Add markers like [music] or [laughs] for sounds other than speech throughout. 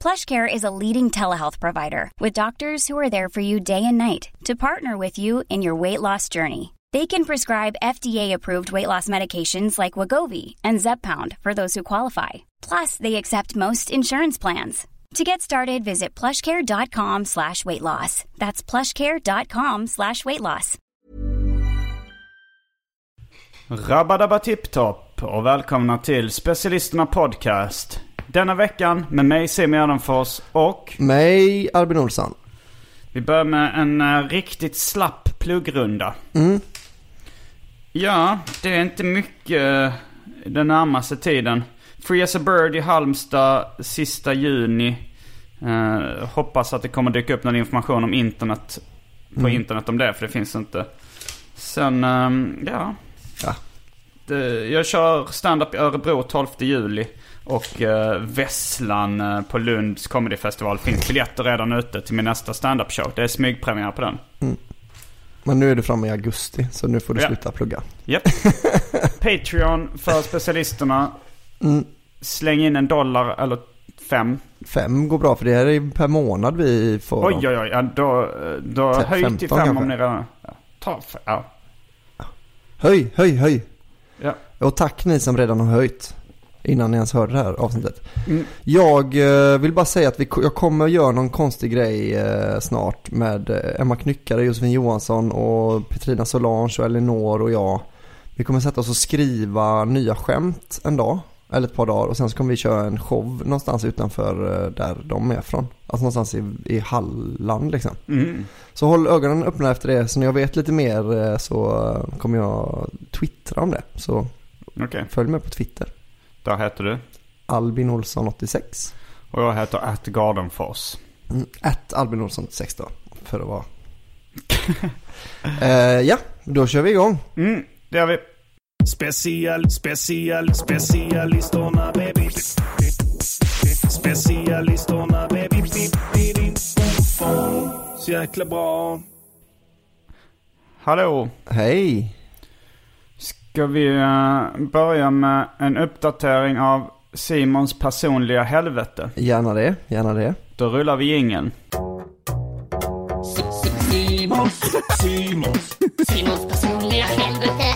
PlushCare is a leading telehealth provider with doctors who are there for you day and night to partner with you in your weight loss journey. They can prescribe FDA-approved weight loss medications like Wagovi and Zepbound for those who qualify. Plus, they accept most insurance plans. To get started, visit plushcare.com slash weight loss. That's plushcare.com slash weight loss. Rabadabba tipptopp och välkomna till Specialisterna Podcast. Denna veckan med mig Simon Gärdenfors och Mig, Albin Olsson. vi börjar med en uh, riktigt slapp pluggrunda. Ja, det är inte mycket uh, den närmaste tiden. Free as a Bird i Halmstad sista juni. Uh, hoppas att det kommer dyka upp någon information om internet på internet om det, för det finns inte. Sen, um, ja. Ja. Det, jag kör stand-up i Örebro 12 juli. Och uh, Vesslan uh, på Lunds Comedy Festival finns biljetter redan ute till min nästa stand-up show. Det är smygpremiär på den. Men nu är du framme i augusti, så nu får du Ja. sluta plugga. Japp. [laughs] Patreon för specialisterna. Mm. Släng in en dollar eller fem. Fem går bra, för det här är per månad vi får. Oj, oj, oj. Ja, då då höj till 15 fem om kanske. ni redan... Ja, ta ja. Höj, höj, höj. Ja. Och tack ni som redan har höjt. Innan ni ens hörde det här avsnittet. Mm. Jag eh, vill bara säga att vi, jag kommer göra någon konstig grej eh, snart med eh, Emma Knyckare, Josefin Johansson och Petrina Solange och Elinor och jag. Vi kommer sätta oss och skriva nya skämt en dag, eller ett par dagar och sen så kommer vi köra en show någonstans utanför där de är från. Alltså någonstans i, i Halland liksom. Mm. Så håll ögonen öppna efter det, så när jag vet lite mer så kommer jag twittra om det. Så Okej, följ med på Twitter. Där heter du. Albin Olsson 86. Och jag heter Att Gardenfors. Mm, At Albin Olsson 86 då, för att vara. [laughs] eh, ja, då kör vi igång. Mm, det gör vi. Special, special, specialisterna baby. Specialisterna baby. Så jäkla bra. Hallå. Hej. Ska vi eh, börja med en uppdatering av Simons personliga helvete? Gärna det, gärna det. Då rullar vi jingeln. Simons, Simons. Simons personliga helvete.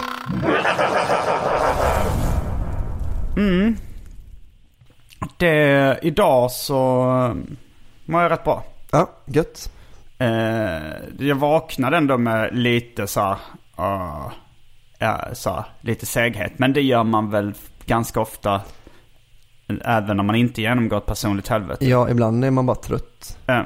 Det, idag så mår jag rätt bra. Ja, gött. Eh, jag vaknade ändå med lite så här, eh, ja, så lite seghet. Men det gör man väl ganska ofta. Även när man inte genomgår ett personligt helvete. Ja, ibland är man bara trött. Eh,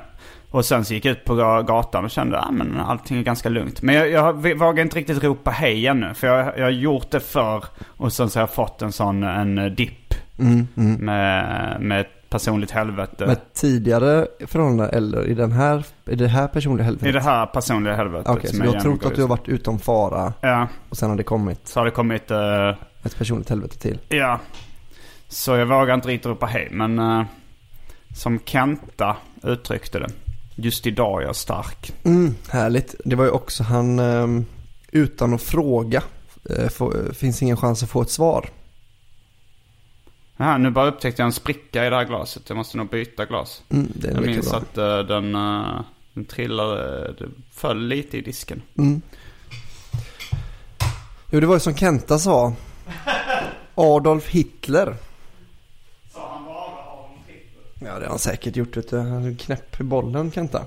och sen så gick jag ut på gatan och kände att ah, allting är ganska lugnt. Men jag, jag vågar inte riktigt ropa hej ännu. För jag, jag har gjort det förr. Och sen så har jag fått en sån en dipp Mm, mm. med, med personligt helvete. Med tidigare förhållanden eller i den här, i det här personliga helvetet? I det här personliga helvetet. Okej, som så du har trott att du har varit utom fara. Ja, och sen har det kommit så har det kommit... eh, ett personligt helvete till. Ja. Så jag vågar inte riktigt ropa hej. Men eh, som Kenta uttryckte det. Just idag är jag stark. Mm, härligt. Det var ju också han, ehm, utan att fråga, eh, får, finns ingen chans att få ett svar. Ja, nu bara upptäckte jag en spricka i det här glaset. Jag måste nog byta glas. Mm, det är Jag minns bra. att eh, den, eh, den trillade, det föll lite i disken. Mm. Jo, det var ju som Kenta sa. Adolf Hitler. Sa han bara Adolf Hitler? Ja, det har han säkert gjort. Vet du. Han är knäpp i bollen, Kenta.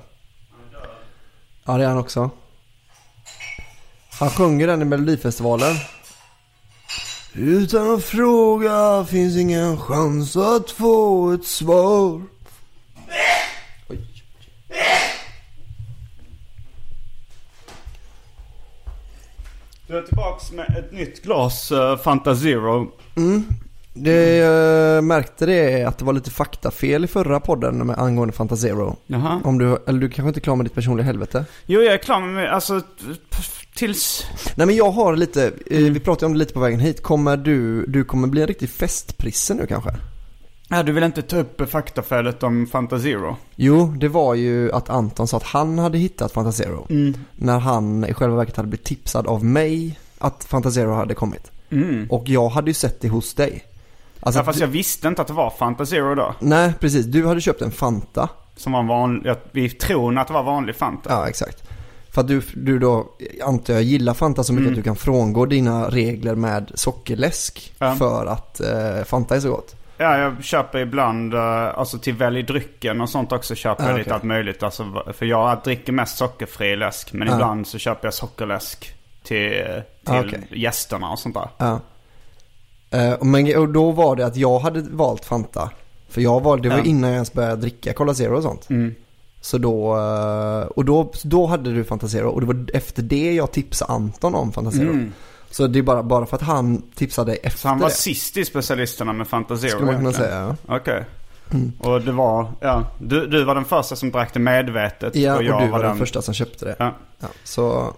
Ja, det är han också. Han sjunger den i Melodifestivalen. Utan att fråga finns ingen chans att få ett svar. Oj. Du är tillbaks med ett nytt glas uh, Fanta Zero. Det, jag märkte det att det var lite faktafel i förra podden med angående Fantasero. Jaha. Om du, eller du kanske inte är klar med ditt personliga helvete? Jo, jag är klar med alltså p- tills... Nej men jag har lite, eh, vi pratade om det lite på vägen hit. Kommer du, du kommer bli en riktig festprisse nu kanske? Ja, du vill inte ta upp faktafelet om Fanta Zero? Jo, det var ju att Anton sa att han hade hittat Fantasero. När han i själva verket hade blivit tipsad av mig att Fantasero hade kommit. Mm. Och jag hade ju sett det hos dig. Alltså, Ja, fast jag visste inte att det var Fanta Zero då. Nej, precis. Du hade köpt en Fanta. Som var en vanlig, vi tror att det var vanlig Fanta. Ja, exakt. För att du, du då, antar jag, gillar Fanta så mycket Mm. att du kan frångå dina regler med sockerläsk Ja. för att eh, Fanta är så gott. Ja, jag köper ibland, eh, alltså till välj drycken och sånt också köper Ah, jag lite allt möjligt. Alltså, för jag dricker mest sockerfri läsk. Men Ah. ibland så köper jag sockerläsk till, till Ah, okej. gästerna och sånt där. Eh, men, och då var det att jag hade valt Fanta. För jag valde, det var Ja. innan jag ens började dricka Cola Zero och sånt. Mm. Så då, eh, och då, då hade du Fanta Zero och det var efter det jag tipsade Anton om Fanta Zero. Mm. Så det är bara, bara för att han tipsade dig efter Så han var det. sist i specialisterna med Fanta Zero Skulle man kunna säga. Okej. Och det var, ja, du, du var den första som drack det medvetet. Ja, och och, jag du var den första som köpte det. Ja, Ja, så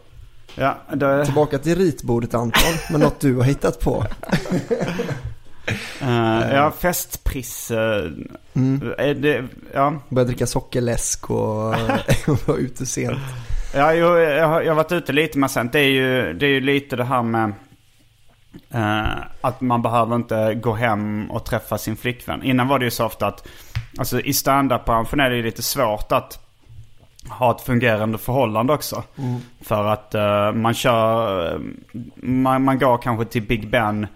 ja det, tillbaka till ritbordet Anton, med något du har hittat på. [laughs] eh, ja festpris. eh, Mm. det, ja. Började dricka sockerläsk och [laughs] och var ute sent. Ja, jo, jag, har, jag har varit ute lite med sent. Det är ju, det är ju lite det här med eh, att man behöver inte gå hem och träffa sin flickvän. Innan var det ju så ofta att, alltså i standup-branschen är det ju lite svårt att ha ett fungerande förhållande också. För att eh, man kör, man, man går kanske till Big Ben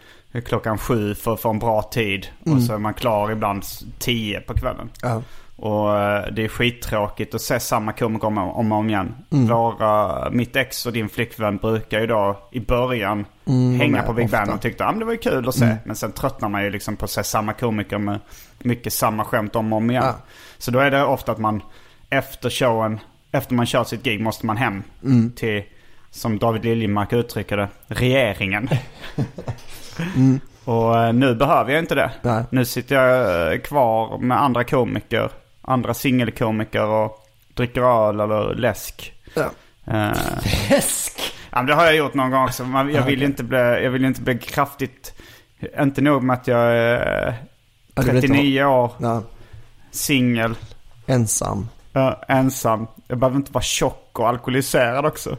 klockan sju för att få en bra tid. Och så är man klar ibland tio på kvällen. Ja. Och eh, det är skittråkigt att se samma komiker om, om och om igen. Mm. Våra, mitt ex och din flickvän brukar ju då i början Mm, hänga på Big Ben ofta. och tyckte att ah, det var ju kul att se. Men sen tröttnar man ju liksom på att se samma komiker med mycket samma skämt om och om igen. Så då är det ofta att man efter showen, efter man kört sitt gig måste man hem Mm. till, som David Liljemark uttrycker det, regeringen. [laughs] Och eh, nu behöver jag inte det. Nej. Nu sitter jag eh, kvar med andra komiker, andra singelkomiker och dricker öl eller läsk. Ja. Eh, Läsk! ja, men det har jag gjort någon gång också. Jag vill, inte bli, jag vill inte bli kraftigt... Inte nog med att jag är Ja, du vill inte 39 år, Ja, singel, ensam. Eh, ensam. Jag behöver inte vara tjock och alkoholiserad också.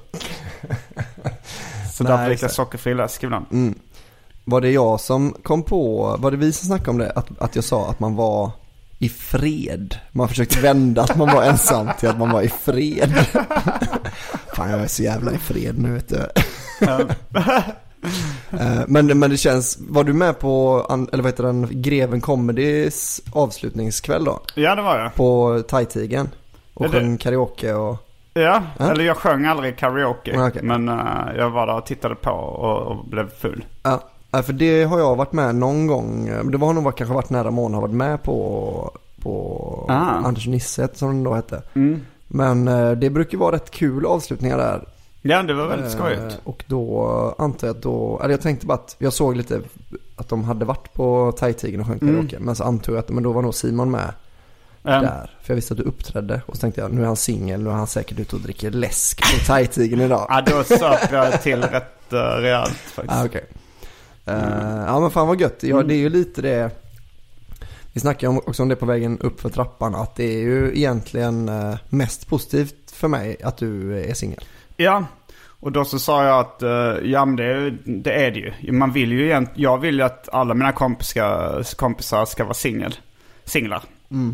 Så Nej, därför dricker jag sockerfri läsk ibland. Mm. Var det jag som kom på, var det vi som snackade om det? Att, att jag sa att man var i fred. Man försökte vända att man var ensam till att man var i fred. [laughs] Fan jag är så jävla i fred nu vet du. [laughs] Eh, men, men det känns, var du med på, eller vad heter den, Greven Comedys avslutningskväll då? Ja, det var jag. På Thai-tigern? Och det- sjöng karaoke och, Ja, Ja. eller jag sjöng aldrig karaoke. Okej. Men eh, jag var där och tittade på och, och blev full. ja. Ja, för det har jag varit med någon gång, eh, det var nog varit- kanske varit nära mån har varit med på, på Ah. Anders Nisset som det då hette. Mm. Men eh, det brukar vara rätt kul avslutningar där. Ja, det var väldigt skojigt. Och då antar jag att då, eller jag tänkte bara att jag såg lite att de hade varit på Thai-tigern och sjöng Mm. karaoke. Men så antog jag att men då var nog Simon med Ja. där. För jag visste att du uppträdde. Och så tänkte jag nu är han singel, nu är han säkert ute och dricker läsk på Thai-tigern idag. Ja, då söp jag till rätt uh, rejält faktiskt. Ah, okej. Eh, ja men fan vad gött. Ja, Mm. det är ju lite det. Vi snackade också om det på vägen upp för trappan. Att det är ju egentligen eh, mest positivt för mig att du är singel. Ja, och då så sa jag att uh, ja, men det, är- det är det ju. Man vill ju egent- jag vill ju att alla mina kompisar, kompisar ska vara singel. Singlar.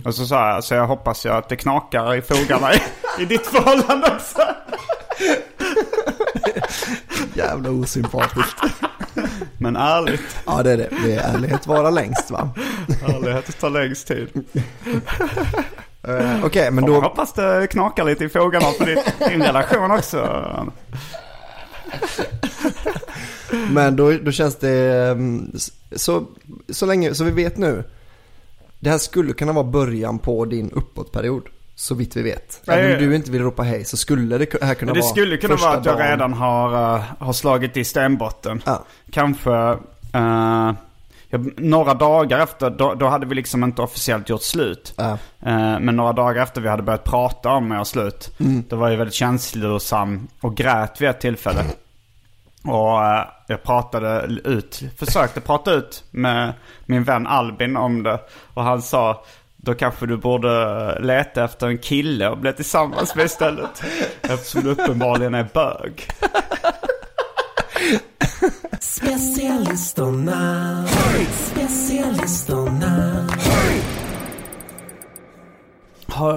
Och så sa jag, så jag hoppas ju att det knakar i fogarna i, i ditt förhållande också. [laughs] Jävla osympatiskt. Men ärligt, ja det är det. Det är ärlighet vara längst va. ärlighet tar längst tid. [laughs] Eh, Okej men Får man då. hoppas det knakar lite i fogarna för din, din relation också. Men då, då känns det, mm, så, så länge, så vi vet nu. Det här skulle kunna vara början på din uppåtperiod. Så vitt vi vet. Även om du inte vill ropa hej så skulle det här kunna det vara skulle kunna vara att jag dagen. redan har, eh, har slagit i stenbotten. Ja. Kanske jag, några dagar efter, då, då hade vi liksom inte officiellt gjort slut. Ja. Eh, men några dagar efter vi hade börjat prata om att göra slut. Mm. Då var jag väldigt känslosam och grät vid ett tillfälle. Och eh, jag pratade ut, försökte prata ut med min vän Albin om det. Och han sa, då kanske du borde leta efter en kille och bli tillsammans med istället. [laughs] Eftersom du uppenbarligen är bög. Specialisterna, specialisterna.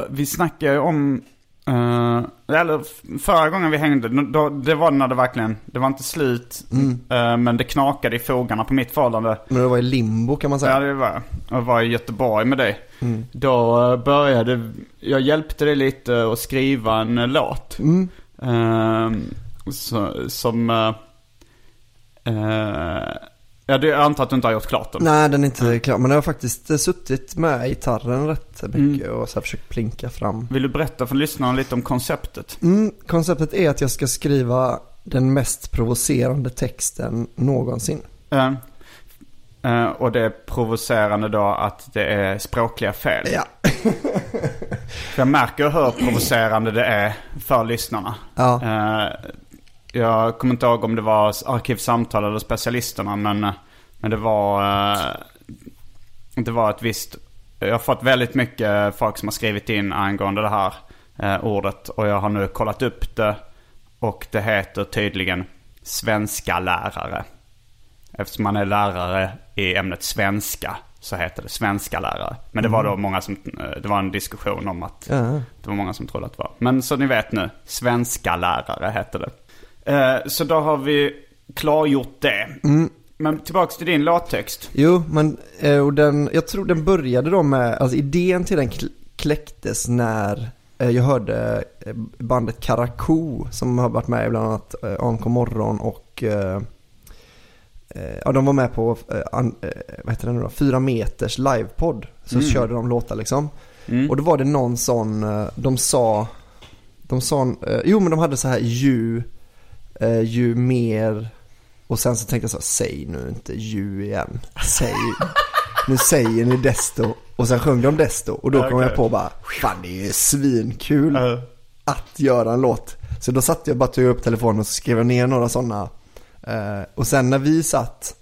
Vi snackade ju om, eh, eller förra gången vi hängde, då, det var när det verkligen, det var inte slut. eh, men det knakade i fogarna på mitt förhållande. Men det var i limbo kan man säga. Ja det var jag. var i Göteborg med dig. Då eh, började, jag hjälpte dig lite att skriva en låt. Mm. Ehm, så, som, eh, ja det, jag antar att du inte har gjort klart den. Nej den är inte klar. Men jag har faktiskt eh, suttit med gitarren rätt mycket Mm. och så försökt plinka fram. Vill du berätta för lyssnarna lite om konceptet? Mm, konceptet är att jag ska skriva den mest provocerande texten någonsin. Eh, eh, och det är provocerande då att det är språkliga fel. Ja. [laughs] Jag märker hur provocerande det är för lyssnarna. Ja. Eh, jag kommer inte ihåg om det var Arkivsamtal eller Specialisterna men, men det var eh, det var ett visst Jag har fått väldigt mycket folk som har skrivit in angående det här eh, ordet och jag har nu kollat upp det och det heter tydligen svenska lärare. Eftersom man är lärare i ämnet svenska så heter det svenska lärare. Men det var då många som, eh, det var en diskussion om att det var många som trodde att det var. Men så ni vet nu, svenska lärare heter det. Eh, så då har vi klargjort det. Men tillbaks till din låttext. Jo, men eh, och den, jag tror den började då med, alltså idén till den kl- kläcktes när eh, jag hörde bandet Karakou som har varit med i bland annat AMK morgon och ja, de var med på, vad heter det nu då, Fyra meters livepodd. Så körde de låtar liksom. Mm. Och då var det någon sån, de sa, de sa, jo men de hade så här ju, eh, ju mer, och sen så tänkte jag så här, säg nu inte ju igen. Säg, [laughs] nu säger ni desto, och sen sjöng de desto. Och då kom Okej. jag på bara, fan det är ju svinkul Eh, att göra en låt. Så då satte jag bara tog upp telefonen och skrev ner några sådana. Eh, och sen när vi satt,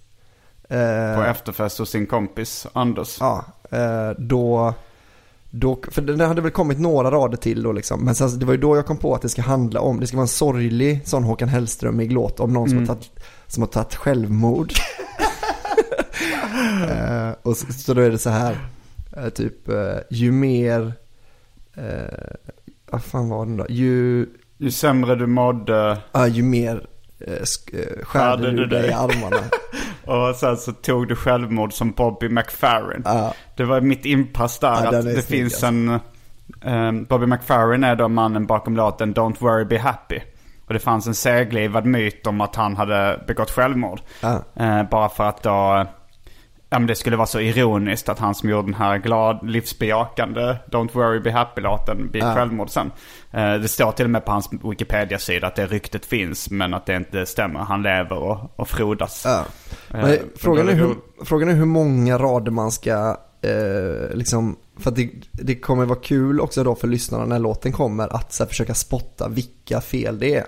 eh, på efterfest hos sin kompis Anders. Ja, eh, då, då, för det hade väl kommit några rader till då liksom. Men sen, det var ju då jag kom på att det ska handla om, det ska vara en sorglig sån Håkan Hellström låt om någon som, har tagit, som har tagit självmord. [laughs] eh, och så, så då är det så här, eh, typ eh, ju mer, vad fan var den då? Ju, Ju sämre du mådde ja, ju mer skärde du dig i armarna. [laughs] och sen så tog du självmord som Bobby McFerrin. Ja. Det var mitt inpass där. Ja, att det finns alltså. en... ehm, Bobby McFerrin är då mannen bakom låten Don't Worry Be Happy. Och det fanns en seglivad myt om att han hade begått självmord. Ja. Eh, bara för att då... Ja men det skulle vara så ironiskt att han som gjorde den här glad, livsbejakande Don't Worry Be Happy-låten begick Ja. självmord sen. Eh, det står till och med på hans Wikipedia-sida att det ryktet finns men att det inte stämmer. Han lever och, och frodas. Ja. Eh, Men frågan, är hur, frågan är hur många rader man ska, eh, liksom, för att det, det kommer vara kul också då för lyssnarna när låten kommer att så här, försöka spotta vilka fel det är.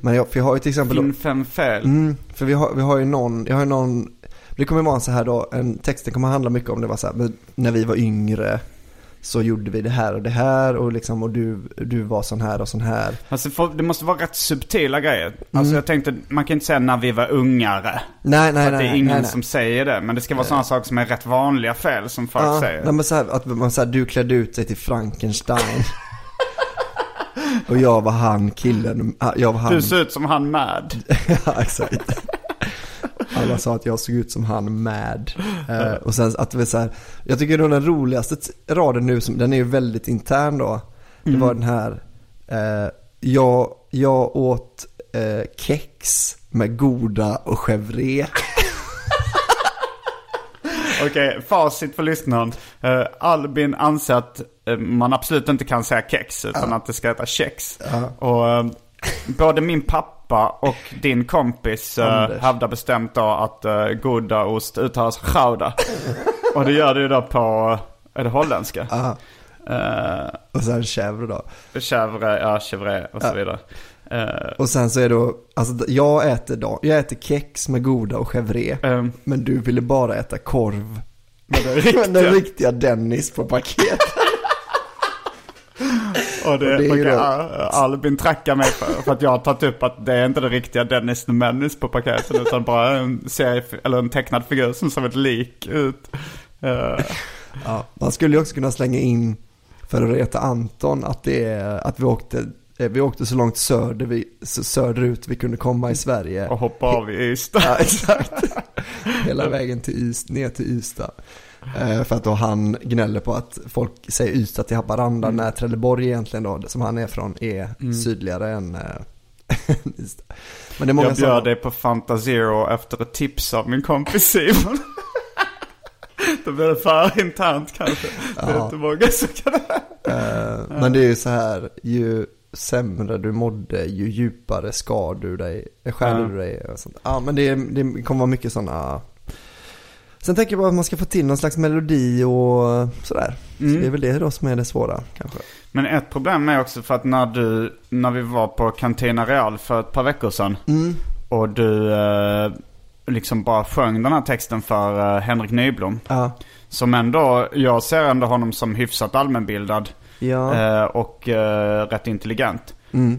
Men jag, för jag har ju till exempel, Finn fem fel. mm, för vi har, vi har ju någon, jag har ju någon, det kommer vara så här då, en, texten kommer handla mycket om det var så här, men när vi var yngre så gjorde vi det här och det här och liksom, och du, du var sån här och sån här. Alltså, det måste vara rätt subtila grejer. Mm. Alltså jag tänkte, man kan inte säga när vi var ungare. Nej, nej, För nej. det är nej, ingen nej, nej. som säger det. Men det ska vara sådana saker som är rätt vanliga fel som folk Ja, säger. nej, men så här, att man här, du klädde ut dig till Frankenstein. och jag var han killen, ah, jag var han. Du ser ut som han Mad. [laughs] ja, exakt. Alla sa att jag såg ut som han Mad. [laughs] Eh, och sen att det var så här, jag tycker då den roligaste raden nu, som, den är ju väldigt intern då. Det var den här, eh, jag, jag åt eh, kex med goda och chèvre. [laughs] Okej, facit för lyssnaren. Eh, Albin anser att eh, man absolut inte kan säga kex utan att det ska heta kex. Och eh, både min pappa och din kompis uh, hävdar bestämt då att uh, godaost uttalas chauda. och det gör det ju då på, är det holländska? Uh, Och sen chèvre då. chèvre, ja chèvre och så vidare. Eh, Och sen så är då, alltså jag äter, då, jag äter kex med goda och chèvre. ehm, Men du ville bara äta korv. men det är Med den riktiga Dennis på paket. Och det, Och det då- Al- Albin trackar mig för, för att jag har tagit upp att det är inte det riktiga Dennis the Menace på paketen utan bara en serie, eller en tecknad figur som ser ett lik ut. Eh, Ja, man skulle ju också kunna slänga in, för att reta Anton, att, det är, att vi, åkte, eh, vi åkte så långt söder vi, söderut vi kunde komma i Sverige. och hoppa av i Ystad. Ja, exakt. Hela vägen till Ys, ner till Ystad. Eh, för att då han gnäller på att folk säger Ystad till Haparanda när Trelleborg egentligen då, som han är från, är sydligare än eh, [laughs] Ystad. Men det är många Jag som... bjöd dig på Fanta Zero efter ett tips av min kompis Simon. [laughs] Då blir det för internt kanske. Det är Ja. inte många som kan Eh, men det är ju så här, ju sämre du mådde, ju djupare skar du dig, eh, skär Ja. du dig och sånt. Ja, men det, det kommer vara mycket sådana. Sen tänker jag bara att man ska få till någon slags melodi och sådär. Så Mm. det är väl det då som är det svåra kanske. Men ett problem är också för att när du, när vi var på Cantina Real för ett par veckor sedan. Mm. Och du eh, liksom bara sjöng den här texten för eh, Henrik Nyblom. Ja. Som ändå, jag ser ändå honom som hyfsat allmänbildad. Ja. eh, och eh, rätt intelligent. Mm.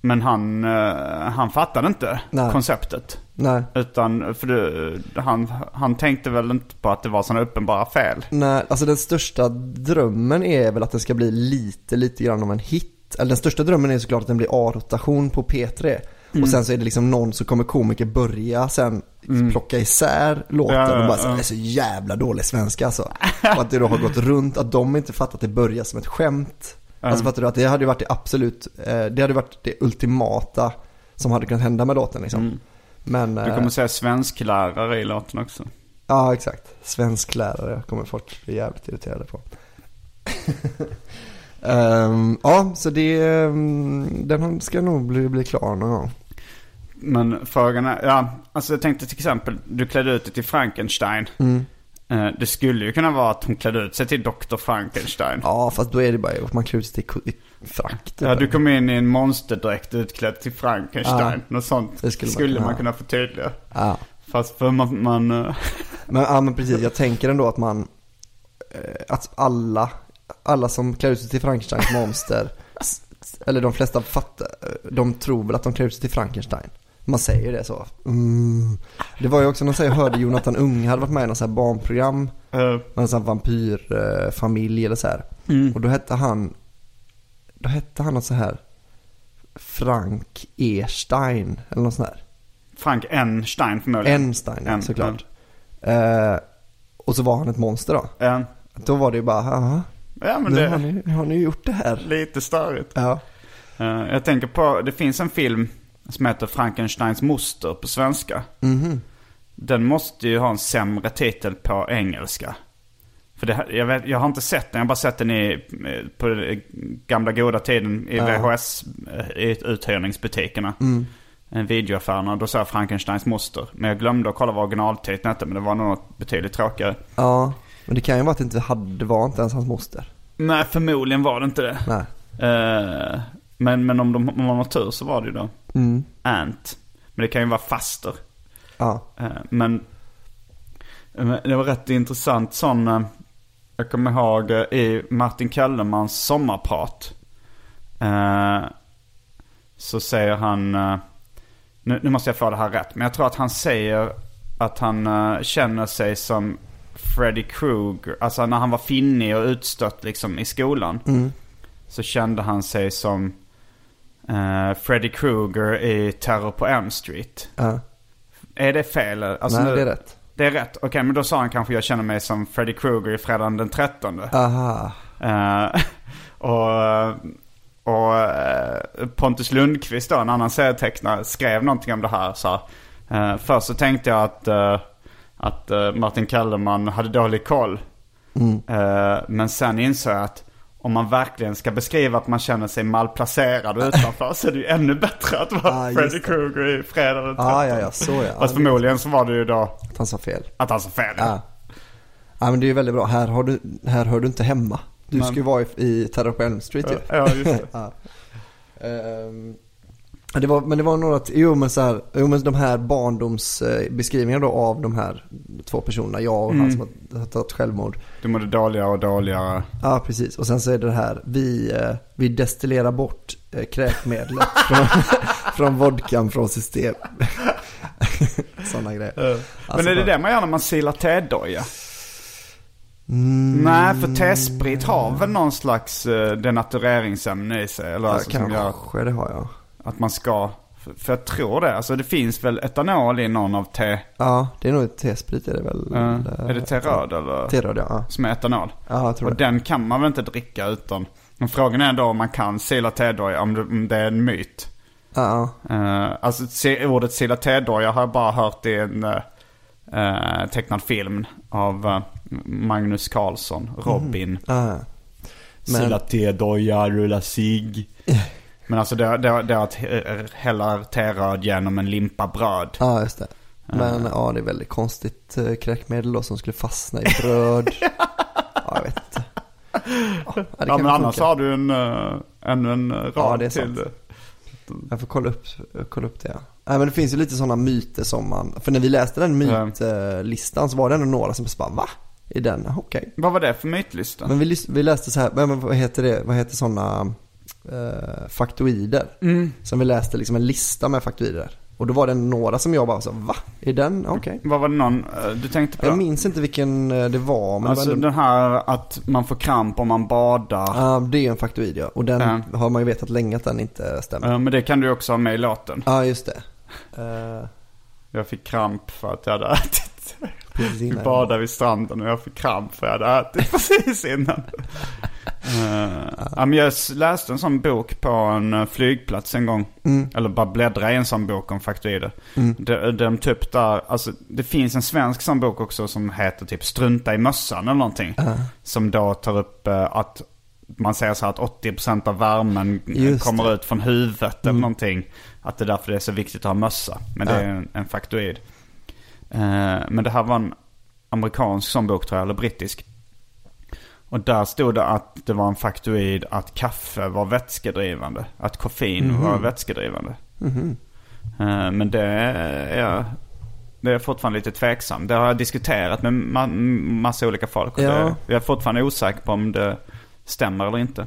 Men han, eh, han fattade inte Nej. konceptet. Nej. Utan, för du, han, han tänkte väl inte på att det var sådana uppenbara fel. Nej, alltså den största drömmen är väl att den ska bli lite, lite grann av en hit. Eller den största drömmen är såklart att den blir A-rotation på P3. Mm. Och sen så är det liksom någon så kommer komiker börja sen plocka isär låten Ja, och bara så, ja. det är så jävla dålig svenska alltså. Och att det då har gått runt, att de inte fattar att det börjar som ett skämt. Alltså fattar du att det hade varit det absolut, eh, det hade varit det ultimata som hade kunnat hända med låten liksom. Men. Du eh, kommer säga svensklärare i låten också. Ja, exakt. Svensk lärare kommer folk bli jävligt irriterade på. [laughs] Ehm, ja, så det, ehm, den ska nog bli, bli klar någon gång. Men frågan är, ja, alltså jag tänkte till exempel, du klädde ut dig till Frankenstein. Mm. Eh, Det skulle ju kunna vara att hon klädde ut sig till Dr. Frankenstein. Ja, fast då är det bara att man klär ut sig i, typ. Ja, du kom in i en monsterdräkt utklädd till Frankenstein. Något sånt det skulle skulle man, man kunna kunna. förtydliga. Ja. Fast för man, man eh, [laughs] Men, ja, men precis, jag tänker ändå att man, eh, att alla, alla som klär ut sig till Frankensteins monster, eller de flesta fattar, de tror väl att de klär ut sig till Frankenstein. Man säger det så. Mm. Det var ju också någon jag hörde Jonathan Unge hade varit med i något så här barnprogram eh, en sån här vampyrfamilj eller så här. Och då hette han, då hette han något så här Frank Erstein eller något sånt här. Frank N. Stein förmodligen. Enstein En, såklart. Eh, och så var han ett monster då. Ja, Då var det ju bara, haha, ja men nu det har ni, har ni gjort det här. lite störigt. Ja. Eh, jag tänker på, det finns en film som heter Frankensteins moster på svenska. Mhm. Den måste ju ha en sämre titel på engelska. För det, jag, vet, jag har inte sett den, jag har bara sett den i, eh, på den gamla goda tiden i Ja. VHS, eh. Mm. En videoaffärerna, då sa jag Frankensteins moster. Men jag glömde att kolla vad originaltiteln hette, men det var något betydligt tråkigare. Ja, men det kan ju vara att det inte hade, det var inte ens hans moster. Nej, förmodligen var det inte det. Nej. Eh, men, men om, de, om man har tur så var det ju då Mm. Ant. Men det kan ju vara faster. Ja. Eh, Men men det var rätt intressant sån, jag kommer ihåg eh, i Martin Kellermans sommarprat. eh, Så säger han, eh, nu, nu måste jag få det här rätt, men jag tror att han säger att han eh, känner sig som Freddy Krueger. Alltså när han var finnig och utstött liksom i skolan. Mm. Så kände han sig som Freddy Krueger i Terror på Elm Street. ja. Är det fel? Alltså Nej, nu- det är rätt. Det är rätt. Okej, men då sa han kanske jag känner mig som Freddy Krueger i Fredagen den 13. Aha. Eh, [laughs] och, Och eh, Pontus Lundqvist då, en annan serietecknare, skrev någonting om det här. Så, eh, först så tänkte jag att, att Martin Kellerman hade dålig koll. Eh, men sen insåg jag att om man verkligen ska beskriva att man känner sig malplacerad utanför så är det ju ännu bättre att vara Ah, Freddy. Krueger i Fredag den 13. Ja, ja, ja, så ja. Fast förmodligen så var det ju då Att han sa fel. att han sa fel. Ja. ja, men det är ju väldigt bra. Här, har du, här hör du inte hemma. Du Men- ska ju vara i, i Terror på Elm Street ju. Ja, just det. Ja. [laughs] Det var, men det var några, jo men så här, jo men de här barndomsbeskrivningarna då av de här två personerna, jag och han som har, har tagit självmord. Du mådde dåligare och dåligare. Ja precis, och sen så är det här, vi, eh, vi destillerar bort eh, kräkmedlet [laughs] från, [laughs] från vodkan från system. [laughs] Sådana grejer. Men Alltså, är det det man gör när man silar tedoja? Mm, Nej, för tesprit har väl någon slags uh, denatureringsämne i sig? Eller ja, alltså, som gör kanske det har jag. Att man ska... För, för jag tror det. Alltså det finns väl etanol i någon av te... Ja, det är nog ett T-sprit är det väl? eh, eller- är det teröd eller? T-röd ja. Som är etanol. Ja, jag tror Och det. den kan man väl inte dricka utan... Men frågan är då om man kan sila tedoja, om det, om det är en myt. Ja. Uh, alltså ordet sila tedoja har jag bara hört i en uh, tecknad film av eh, Magnus Carlsson, Robin. ja, ja. Men- Sila tedoja, rulla cigg. [laughs] Men alltså det, det, det är att hä- hälla teröd genom en limpa bröd. Ja, just det. Men ja, det är väldigt konstigt eh, kräkmedel då som skulle fastna i bröd. [laughs] ja, jag vet inte. Ja, Ja men annars har du en, uh, ännu en rad Ja, det är till. sant. Jag får kolla upp, kolla upp det. Ja. Nej, men det finns ju lite sådana myter som man, för när vi läste den mytlistan så var det ändå några som bara va? Är den? Okej. Vad var det för mytlista? Men vi, vi läste så här, men vad heter det, vad heter sådana eh, faktoider? Mm. Som vi läste liksom en lista med faktoider. Och då var det några som jag bara så va? Är den? Okej. Vad var det någon eh, du tänkte på? Jag minns inte vilken eh, det var. Men alltså det, var ändå, den här att man får kramp om man badar. Ja, det är en faktoid ja. Och den Ja. har man ju vetat länge att den inte stämmer. Eh, Men det kan du också ha med i låten. Ja, just det. Eh, Jag fick kramp för att jag hade ätit. Vi badade vid stranden och jag fick kramp för att jag hade ätit precis innan. Uh, jag läste en sån bok på en eh, flygplats en gång. Mm. Eller bara bläddra i en sån bok om faktoider. De, de typ där, alltså det finns en svensk sån bok också som heter typ Strunta i mössan eller någonting. Som då tar upp eh, att man säger så här att 80% av värmen Just kommer det. ut från huvudet eller någonting. Att det är därför det är så viktigt att ha mössa. Men det är en, en faktoid. Eh, men det här var en amerikansk sån bok tror jag, eller brittisk. Och där stod det att det var en faktoid att kaffe var vätskedrivande. Att koffein var vätskedrivande. Eh, men det är, det är fortfarande lite tveksam. Det har jag diskuterat med ma- massa olika folk. Och Ja. det, jag är fortfarande osäker på om det stämmer eller inte.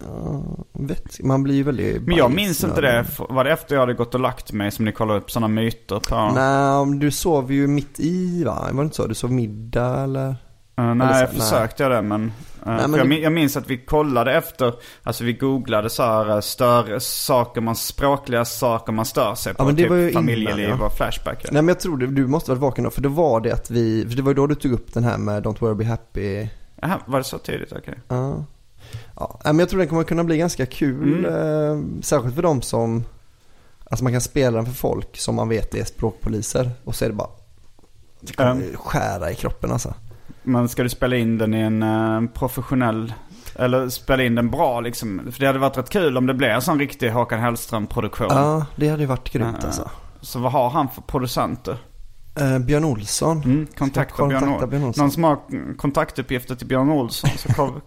Ja, vet, man blir ju väldigt Men jag minns inte det. Var det efter jag hade gått och lagt mig som ni kollade upp sådana myter på? Nej, men du sov ju mitt i va? Var det inte så? Du sov middag eller? Uh, Eller nej, så- jag försökte jag det men... uh, men för det- jag, min- jag minns att vi kollade efter, alltså vi googlade så här uh, stör, saker man, språkliga saker man stör sig på. men det typ var ju innan, familjeliv ja. och flashback. Nej men jag tror det, du måste varit vaken då, för då var det att vi, för det var ju då du tog upp den här med Don't worry be happy. Jaha, var det så tidigt? Okej. Ja. Ja, men jag tror den kommer kunna bli ganska kul, eh, särskilt för de som, alltså man kan spela den för folk som man vet är språkpoliser och så är det bara, det kommer Mm. skära i kroppen alltså. Men ska du spela in den i en uh, professionell, eller spela in den bra liksom? För det hade varit rätt kul om det blev en sån riktig Håkan Hellström-produktion. Ja, det hade ju varit grymt Ja. alltså. Så vad har han för producenter? Eh, Björn Olsson. Mm, kontakta Björn, kontakta Ol- Björn Olsson? Någon som har mm, kontaktuppgifter till Björn Olsson så [laughs]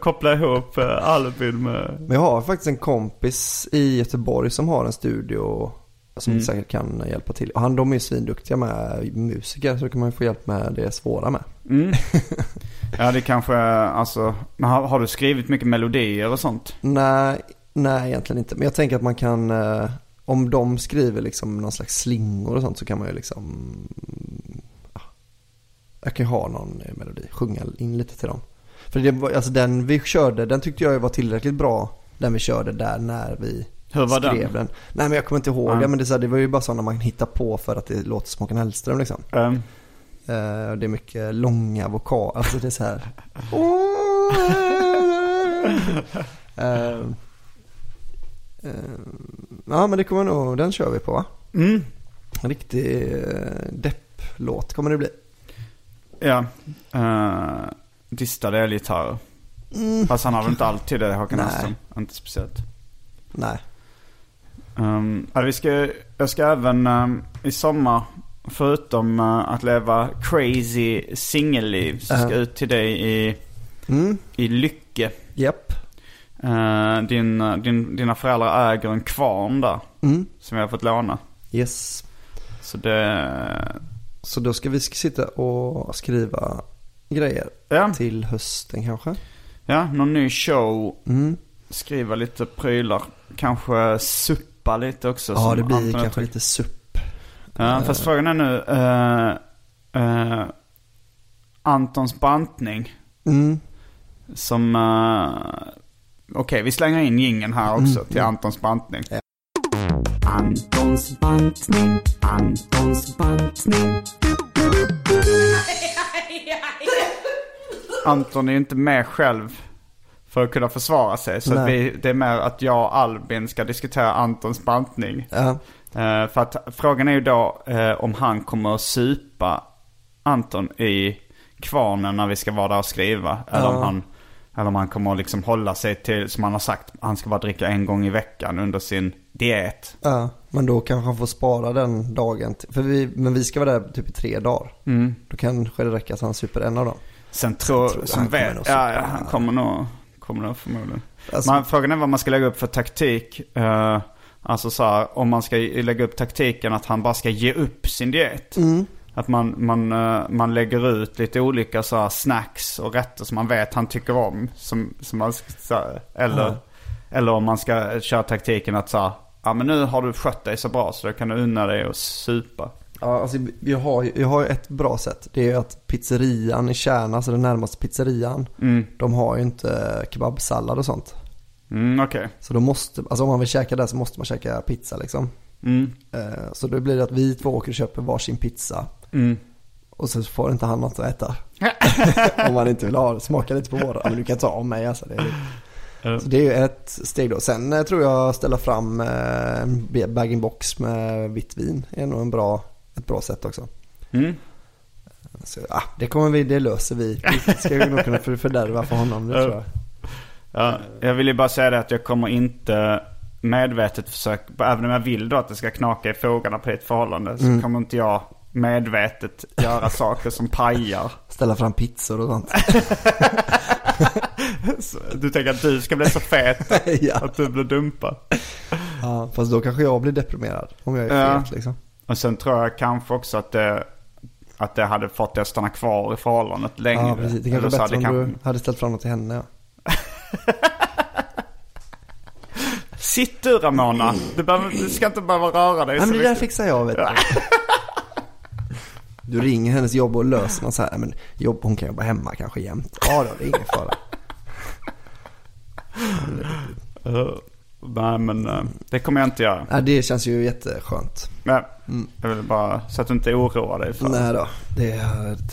koppla ihop uh, Albin med... Men jag har faktiskt en kompis i Göteborg som har en studio som Mm. säkert kan hjälpa till. Och han, de är ju svinduktiga med musiker så då kan man ju få hjälp med det svåra med. Mm. [laughs] Ja det kanske, alltså, men har, har du skrivit mycket melodier och sånt? Nej, nej egentligen inte. Men jag tänker att man kan, eh, om de skriver liksom någon slags slingor och sånt så kan man ju liksom, ja, jag kan ju ha någon eh, melodi, sjunga in lite till dem. För det var, alltså den vi körde, den tyckte jag var tillräckligt bra, den vi körde där när vi Hur var skrev den? den. Nej men jag kommer inte ihåg Ja. det, men det, är så här, det var ju bara sådana man hittar på för att det låter som Håkan Hellström liksom. Um, Eh, och det är mycket långa vokaler, alltså det är så här. Eh, [laughs] eh, ja men det kommer nog, den kör vi på va? Mm. En riktig uh, depplåt kommer det bli. Ja. Uh, distade elgitarrer. Fast han har väl inte alltid det Håkan. Hellström. Inte speciellt. Nej. Um, ja, vi ska, jag ska även um, i sommar, förutom uh, att leva crazy singelliv, så ska Ja. jag ut till dig i, Mm, i Lycke. japp. Uh, din, uh, din, dina föräldrar äger en kvarn där Mm, som jag har fått låna. yes. Så det... Så då ska vi sitta och skriva grejer Ja, till hösten kanske. ja någon ny show. Mm. Skriva lite prylar. Kanske suppa lite också. Ja det blir kanske uttryckte. lite supp. Ja, fast frågan är nu. eh, eh, Antons bantning. Mm. Som... eh, Okej, vi slänger in gingen här också till Antons bantning. Ja. Antons bantning, Antons bantning. [laughs] Anton är ju inte med själv för att kunna försvara sig. Så vi, det är mer att jag och Albin ska diskutera Antons bantning. Ja. Eh, för att frågan är ju då eh, om han kommer att supa Anton i kvarnen när vi ska vara där och skriva. Eller, om, Ja. han, eller om han kommer att liksom hålla sig till, som han har sagt, han ska bara dricka en gång i veckan under sin diet. ja, men då kanske han får spara den dagen. För vi, men vi ska vara där typ i tre dagar. Mm. Då kanske det räcker att han super en av dem. Sen tror, tror han kommer vet, nog ja, ja, han kommer nog, kommer nog förmodligen. Alltså- man, frågan är vad man ska lägga upp för taktik. Eh, alltså så här, om man ska lägga upp taktiken att han bara ska ge upp sin diet. Mm. Att man, man, eh, man lägger ut lite olika så här snacks och rätter som man vet han tycker om. Som, som man, så här, eller, Ja. eller om man ska köra taktiken att så här, ja men nu har du skött dig så bra så då kan du unna dig och supa. Ja, alltså jag har, jag har ett bra sätt. Det är ju att pizzerian i Kärna, alltså den närmaste pizzerian, Mm, de har ju inte kebabsallad och sånt. mm okej. Så då måste, alltså om man vill käka där så måste man käka pizza liksom. Mm, Eh, Så då blir det att vi två åker och köper varsin pizza. mm. Och så får inte han något att äta. [laughs] om man inte vill ha det. Smaka lite på våra. Men du kan ta av mig alltså. Det är, Ja. så det är ju ett steg då. Sen eh, tror jag ställa fram eh, bag-in-box med vitt vin. är nog en bra, ett bra sätt också. Mm. Så, ah, det kommer vi, det löser vi. [laughs] Vi ska ju nog kunna för- fördärva för honom, det tror jag. Ja, jag vill ju bara säga det att jag kommer inte medvetet försöka, även om jag vill då att det ska knaka i fogarna på ditt förhållande, så Mm. kommer inte jag medvetet göra saker som pajar. Ställa fram pizzor och sånt. [laughs] Så Du tänker att du ska bli så fet [laughs] ja. att du blir dumpad. ja, fast då kanske jag blir deprimerad. Om jag är Ja. fet liksom. Och sen tror jag kanske också att det, att det hade fått dig att stanna kvar i förhållandet längre. Ja, precis. Det kanske är bättre om kanske- du hade ställt fram något till henne. Ja. [laughs] Sitt du Ramona. Du, behöver, du ska inte behöva röra dig Nej, men det där mycket. fixar jag vet du. Du ringer hennes jobb och löser något så här. Men jobb, hon kan jobba hemma kanske jämt. Ja då, det är ingen fara. Uh, [laughs] nej men eh, det kommer jag inte göra. Nej, det känns ju jätteskönt. Men jag vill bara så att du inte oroar dig för Nej då, det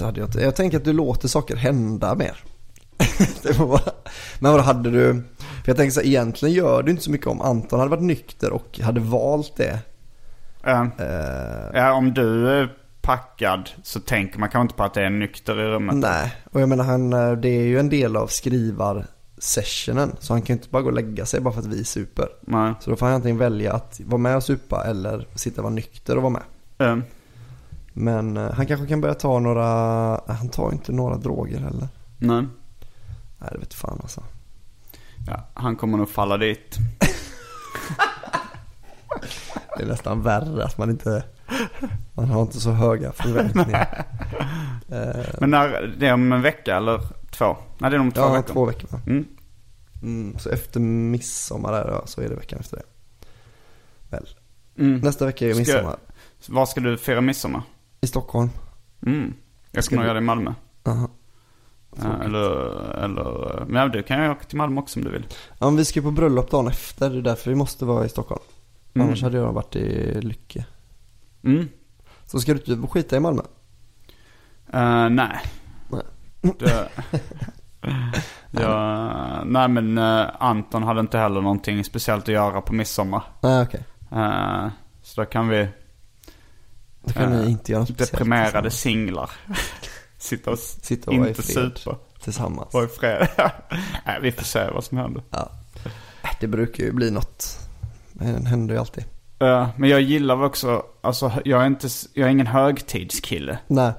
hade jag inte. Jag tänker att du låter saker hända mer. [laughs] det var bara... Men vad hade du? För jag tänker så här, egentligen gör du inte så mycket om Anton hade varit nykter och hade valt det. Eh, Eh, ja, om du är packad så tänker man kanske inte på att det är en nykter i rummet. nej, och jag menar han, eh, det är ju en del av skrivarsessionen. Så han kan ju inte bara gå och lägga sig bara för att vi super. Nej. Så då får han antingen välja att vara med och supa eller sitta och vara nykter och vara med. Eh, Men eh, han kanske kan börja ta några, nej, han tar inte några droger heller. nej. Nej det vet fan alltså. Ja, han kommer nog falla dit. Det är nästan värre att man inte, man har inte så höga förväntningar. Eh, [laughs] Men när, det är om en vecka eller två? Nej, det är om två ja, veckor. två veckor? Mm. Mm, så efter midsommar där, ja, så är det veckan efter det. Väl. Mm. Nästa vecka är det Ska- midsommar. Var ska du fira midsommar? I Stockholm. Mm. Jag Ska ska nog du- göra det i Malmö. Aha. Ja, eller, eller, men du kan ju åka till Malmö också om du vill. Ja, men vi ska ju på bröllop dagen efter, det är därför vi måste vara i Stockholm. Mm. Annars hade jag varit i Lycke. Mm. Så ska du inte skita i Malmö? Eh, nej. Nej. Det, [laughs] Ja, nej men eh, Anton hade inte heller någonting speciellt att göra på midsommar. Nej okej. Eh, så då kan vi Då kan Eh, ni inte göra något speciellt deprimerade tillsammans. singlar [laughs] sitta och, s- Sitta och vara i inte fred. supa. Tillsammans. Vara i fred. [laughs] nej, vi får se vad som händer. Ja. Äh, Det brukar ju bli något. Det händer ju alltid. Eh, men jag gillar också, alltså jag är inte, s- jag är ingen högtidskille. Nej.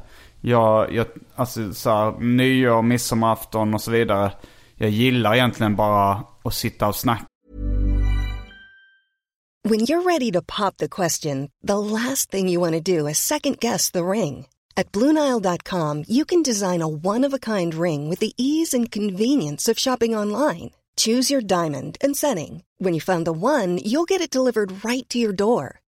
Jag, jag alltså så här, nyår, midsommarafton och så vidare. Jag gillar egentligen bara att sitta och snacka. When you're ready to pop the question, the last thing you want to do is second guess the ring. At Bluenile.com, you can design a one of a kind ring with the ease and convenience of shopping online. Choose your diamond and setting. When you find the one, you'll get it delivered right to your door.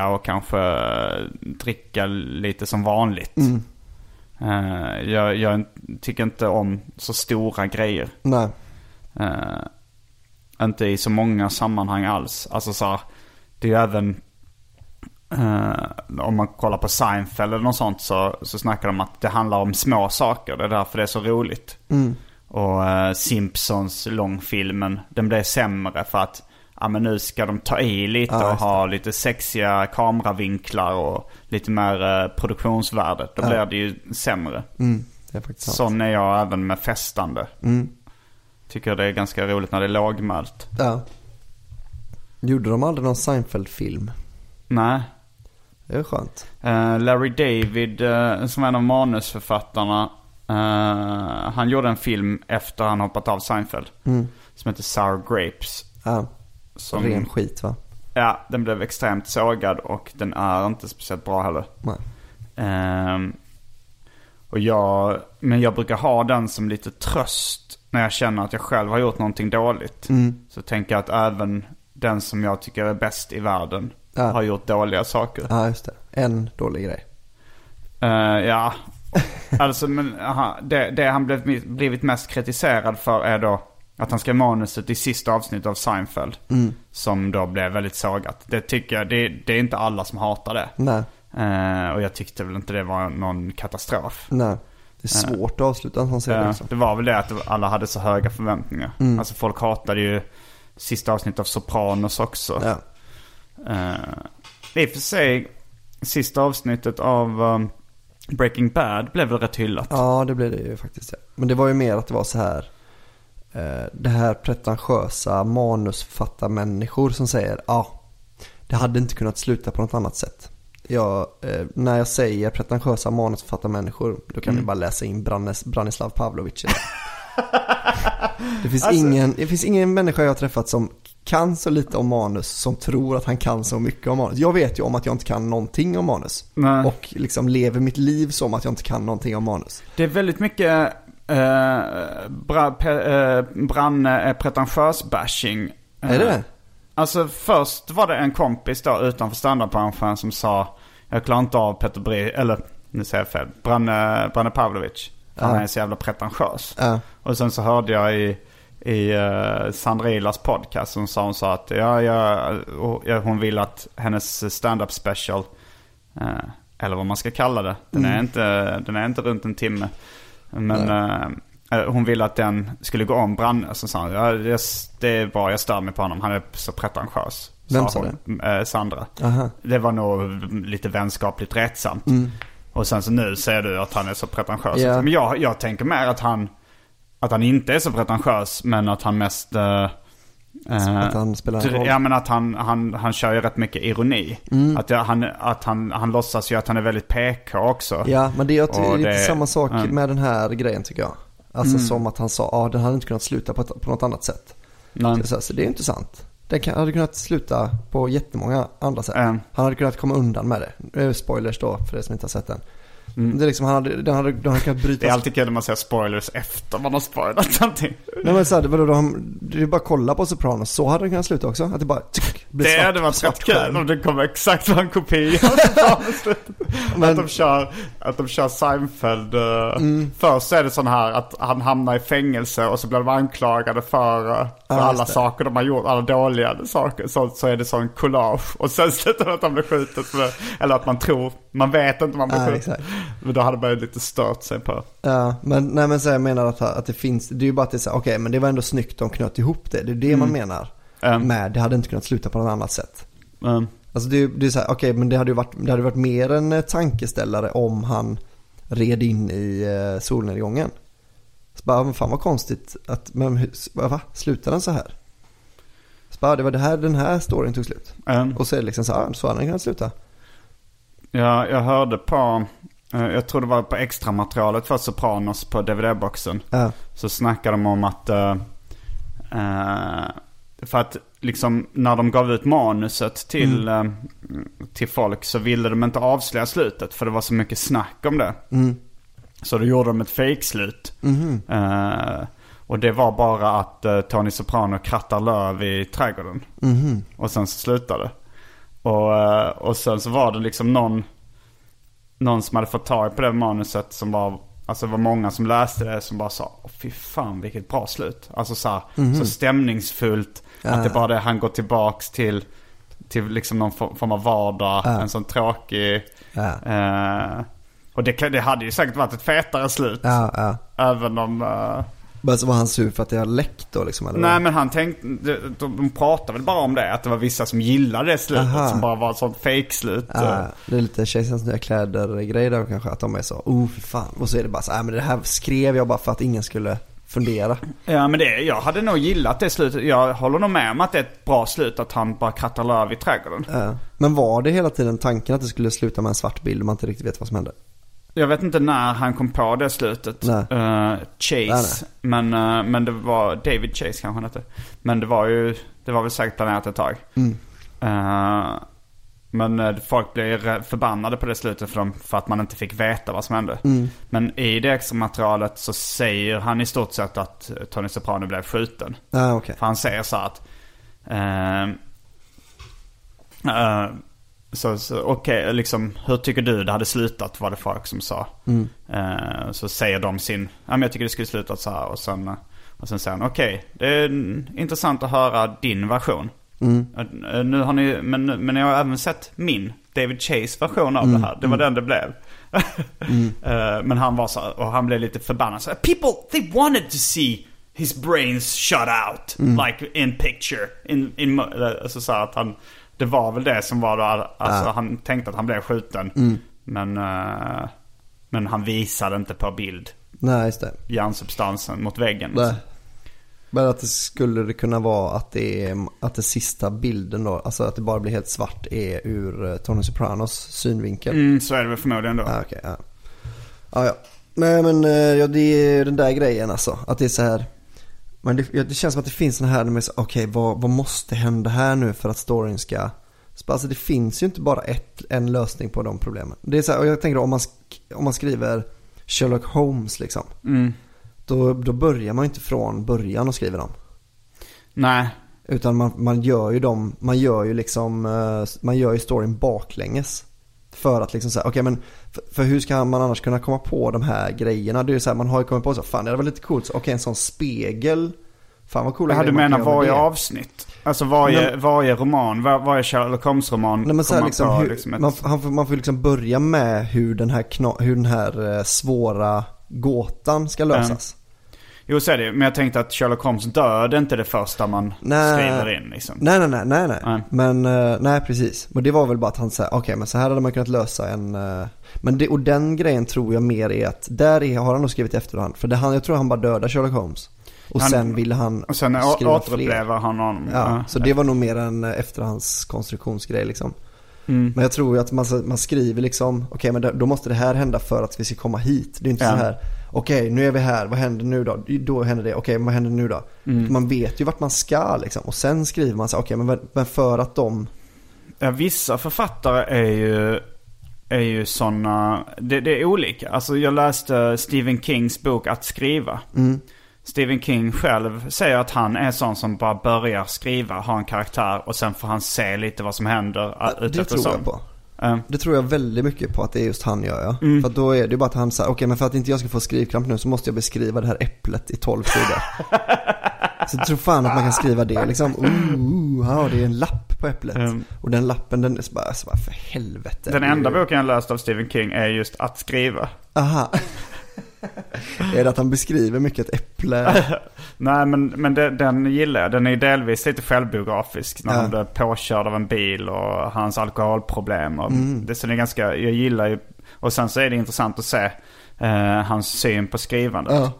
och kanske eh, dricka lite som vanligt. Mm. Eh, jag, jag tycker inte om så stora grejer. Nej. Eh, inte i så många sammanhang alls. Alltså så här, det är ju även... eh, om man kollar på Seinfeld eller något sånt så, så snackar de om att det handlar om små saker. Det är därför det är så roligt. Mm. Och Simpsons långfilmen, den blev sämre för att ja, men nu ska de ta i lite Ja, och ha lite sexiga kameravinklar och lite mer eh, produktionsvärde. Då Ja. blir det ju sämre. Mm. Det är. Sån är jag även med festande. Mm. Tycker det är ganska roligt när det är lågmält. Ja. Gjorde de aldrig någon Seinfeld-film? Nej. Det är skönt. Eh, Larry David, eh, som är en av manusförfattarna, eh, han gjorde en film efter han hoppat av Seinfeld. Mm. Som heter Sour Grapes. Ja. Som, Ren skit va? Ja, den blev extremt sågad och den är inte speciellt bra heller. Nej. Ehm, och jag, men jag brukar ha den som lite tröst när jag känner att jag själv har gjort någonting dåligt. Mm. Så tänker jag att även den som jag tycker är bäst i världen Ja. har gjort dåliga saker. Ja, just det. En dålig grej. Eh, ja, [laughs] alltså men aha, det, det han blev, blivit mest kritiserad för är då att han skrev manuset i sista avsnittet av Seinfeld. Mm. Som då blev väldigt sågat. Det tycker jag, det, det är inte alla som hatar det. Nej. Eh, och jag tyckte väl inte det var någon katastrof. Nej. Det är svårt att avsluta en sån serie Eh, också. det var väl det att alla hade så höga förväntningar. Mm. Alltså folk hatade ju sista avsnittet av Sopranos också. Ja. Eh, I och för sig, sista avsnittet av um, Breaking Bad blev väl rätt hyllat. Ja, det blev det ju faktiskt. Ja. Men det var ju mer att det var så här. Eh, det här pretentiösa manusförfattarmänniskor som säger ja, det hade inte kunnat sluta på något annat sätt. Jag, eh, när jag säger pretentiösa manusförfattarmänniskor då kan Mm. ni bara läsa in Brannes, Branislav Pavlovic. [laughs] det. finns Alltså- ingen, det finns ingen människa jag har träffat som kan så lite om manus som tror att han kan så mycket om manus. Jag vet ju om att jag inte kan någonting om manus. Nej. Och liksom lever mitt liv som att jag inte kan någonting om manus. Det är väldigt mycket bra, pe, eh, Branne är pretentiös bashing. Är det? Alltså först var det en kompis då utanför standardbranschen som sa Jag klarar inte av Peter Bri, eller nu säger jag fel, Branne, Branne Pavlovic. Han Ja. är så jävla pretentiös. Ja. Och sen så hörde jag i, i uh, Sandra Ilas podcast. Som sa hon sa att ja, ja, hon vill att hennes stand-up special, eh, eller vad man ska kalla det, den, är, inte, den är inte runt en timme. Men eh, eh, hon ville att den skulle gå om Branne. Så sa hon, ja, det, det är bra, jag stör mig på honom, han är så pretentiös. Vem sa hon, eh, Sandra. Aha. Det var nog lite vänskapligt rättsamt. Och sen så nu säger du att han är så pretentiös. Ja. Men jag, jag tänker mer att han, att han inte är så pretentiös, men att han mest... eh, Att han spelar en roll. Ja men att han, han, han kör ju rätt mycket ironi. Mm. Att, jag, han, att han, han låtsas ju att han är väldigt PK också. Ja, men det är, lite det- samma sak mm. med den här grejen tycker jag. Alltså som att han sa, ja den hade inte kunnat sluta på, på något annat sätt. Men, Så, så det är inte sant. Den kan, hade kunnat sluta på jättemånga andra sätt. Mm. Han hade kunnat komma undan med det. Nu är det spoilers då för er som inte har sett den. Det är liksom, han hade, den hade, den hade kunnat bryta det är alltid kul när man ser spoilers efter man har spoilat någonting. Nej men så här, vadå, de, det är bara att kolla på Sopranos, så hade den kunnat sluta också. Att det bara tsk, blir Det svart, hade varit rätt kul om det kommer exakt en kopia. [laughs] att, de kör, att de kör Seinfeld. eh, Mm. Först så är det sån här att han hamnar i fängelse och så blir de anklagade för, eh, för Ja, alla saker de har gjort, alla dåliga saker. Så, så är det sån collage. Och sen [laughs] slutar det att han blir skjuten. Eller att man tror, man vet inte om han blir Ja, skjuten. exakt. Men då hade man ju lite stört sig på. Ja, men, nej, men så jag menar att, att det finns, det är ju bara att det är okej men det var ändå snyggt de knöt ihop det. Det är det man menar. Mm. Med, det hade inte kunnat sluta på något annat sätt. Mm. Alltså det, det är så här, okej men det hade ju varit, det hade varit mer en eh, tankeställare om han red in i eh, solnedgången. Så bara, men fan vad konstigt att, men hur- s- va? Slutar den så här? Så bara, det var det här, den här storyn tog slut. Mm. Och så är det liksom så här, så hade den kunnat sluta. Ja, jag hörde på, eh, jag tror det var på extra materialet för Sopranos på DVD-boxen. Ja, Så snackade de om att, eh, eh, för att liksom när de gav ut manuset till, Mm. eh, till folk så ville de inte avslöja slutet för det var så mycket snack om det. mm, Så då gjorde de ett fejkslut. mhm, Eh, och det var bara att eh, Tony Soprano krattar löv i trädgården. mhm, Och sen så slutade. Och, eh, och sen så var det liksom någon, någon som hade fått tag på det manuset som var, alltså det var många som läste det som bara sa, Åh, fy fan vilket bra slut. Alltså så, här, så stämningsfullt. Att det bara det, han går tillbaks till, till liksom någon for- form av vardag. Ja. En sån tråkig, eh, och det, det hade ju säkert varit ett fetare slut. ja, ja. Även om... eh, Bara så var han sur för att det har läckt då liksom eller? Nej men han tänkte, de, de, de pratade väl bara om det. Att det var vissa som gillade det slutet Aha. som bara var ett sånt fake-slut. Ja, det är lite Kejsarens nya kläder-grej där kanske, att de är så, oh för fan. Och så är det bara så, nej men det här skrev jag bara för att ingen skulle fundera. Ja men det, jag hade nog gillat det slutet. Jag håller nog med om att det är ett bra slut att han bara krattar löv i trädgården. Ja. Men var det hela tiden tanken att det skulle sluta med en svart bild och man inte riktigt vet vad som hände? Jag vet inte när han kom på det slutet. Nej. Eh, Chase. Men, eh, men det var David Chase kanske han hette. Men det var ju, det var väl säkert planerat ett tag. Mm. Eh, men folk blev re- förbannade på det slutet för, dem, för att man inte fick veta vad som hände. Mm. Men i det extra materialet så säger han i stort sett att Tony Soprano blev skjuten. Ja, okej. För han säger så att... Eh, eh, så, så okej, liksom hur tycker du det hade slutat var det folk som sa. Mm. Eh, så säger de sin, ja men jag tycker det skulle slutat så här och sen, eh, och sen säger han okej, det är mm, intressant att höra din version. Mm. Eh, Nu har ni, men, men jag har även sett min, David Chase version av Mm. det här. Det var den det blev. [laughs] Eh, men han var så och han blev lite förbannad. Så här, People, they wanted to see his brains shut out. Mm. Like in picture. In, in, eh, alltså så att han, det var väl det som var då, alltså han tänkte att han blev skjuten. Mm. Men, eh, men han visade inte på bild Nej, just det. hjärnsubstansen mot väggen. Nej. Men att det skulle det kunna vara att det är, att det sista bilden då, alltså att det bara blir helt svart är ur eh, Tony Sopranos synvinkel. Mm, så är det väl förmodligen då. Ja, okej, ja. Ja, ja. Nej men eh, ja, det är den där grejen alltså. Att det är så här. Men det, det känns som att det finns den här, okej vad, vad måste hända här nu för att storyn ska... Så, Alltså det finns ju inte bara ett, en lösning på de problemen. Det är så här, och jag tänker då, om man, om man skriver Sherlock Holmes liksom. Mm. Då, då börjar man ju inte från början och skriver dem. Nej, Utan man, man gör ju dem, man gör ju liksom, eh, man gör ju storyn baklänges. För att liksom säga, okej men för, för hur ska man annars kunna komma på de här grejerna? Det är ju så här, man har ju kommit på så, fan det var lite coolt, okej en sån spegel Fan vad coola Ja, du grejer man menar varje det. avsnitt? Alltså varje, men- varje roman, var, varje Sherlock Holmes-roman Nej men så här, kommer liksom, på hur, liksom ett... man, han, får- man får liksom börja med hur den här, kna, hur den här eh, svåra gåtan ska lösas. Jo så är det men jag tänkte att Sherlock Holmes död är inte det första man Nej. skriver in liksom. Nej, nej, nej, nej, nej. Nej. Men, eh, nej precis. Och det var väl bara att han sa, okej men så här hade man kunnat lösa en, eh, men det, och den grejen tror jag mer är att, där är, har han nog skrivit i efterhand. För det, han, jag tror han bara dödade Sherlock Holmes. Och Han- sen ville han Och sen å- skriva återupplever fler. han honom. Ja, så det var nog mer en eh, efterhandskonstruktionsgrej liksom. Mm. Men jag tror ju att man, man skriver liksom, okej men då- då måste det här hända för att vi ska komma hit. Det är inte Ja. så här, okej nu är vi här, vad händer nu då? Då händer det, okej vad händer nu då? Mm. Man vet ju vart man ska liksom. Och sen skriver man så okej men, men för att de, Ja, vissa författare är ju, är ju sådana, det, det är olika. Alltså jag läste Stephen Kings bok Att skriva. Mm. Stephen King själv säger att han är sån som bara börjar skriva, har en karaktär och sen får han se lite vad som händer uh, det tror jag på. Det tror jag väldigt mycket på att det är just han gör ja. Mm. För då är det ju bara att han säger, okej men för att inte jag ska få skrivkramp nu så måste jag beskriva det här äpplet i 12 sidor. [laughs] så jag tror fan att man kan skriva det liksom. Ooh, ja det är en lapp på äpplet. Mm. Och den lappen den är så bara, så bara för helvete. Den enda boken jag läst av Stephen King är just Att skriva. Aha. [laughs] är det att han beskriver mycket ett äpple? [laughs] Nej men, men det, den gillar jag. Den är delvis lite självbiografisk. När Ja. han blev påkörd av en bil och hans alkoholproblem. Och Mm. det, så det är ganska, jag gillar ju. Och sen så är det intressant att se eh, hans syn på skrivandet. Ja.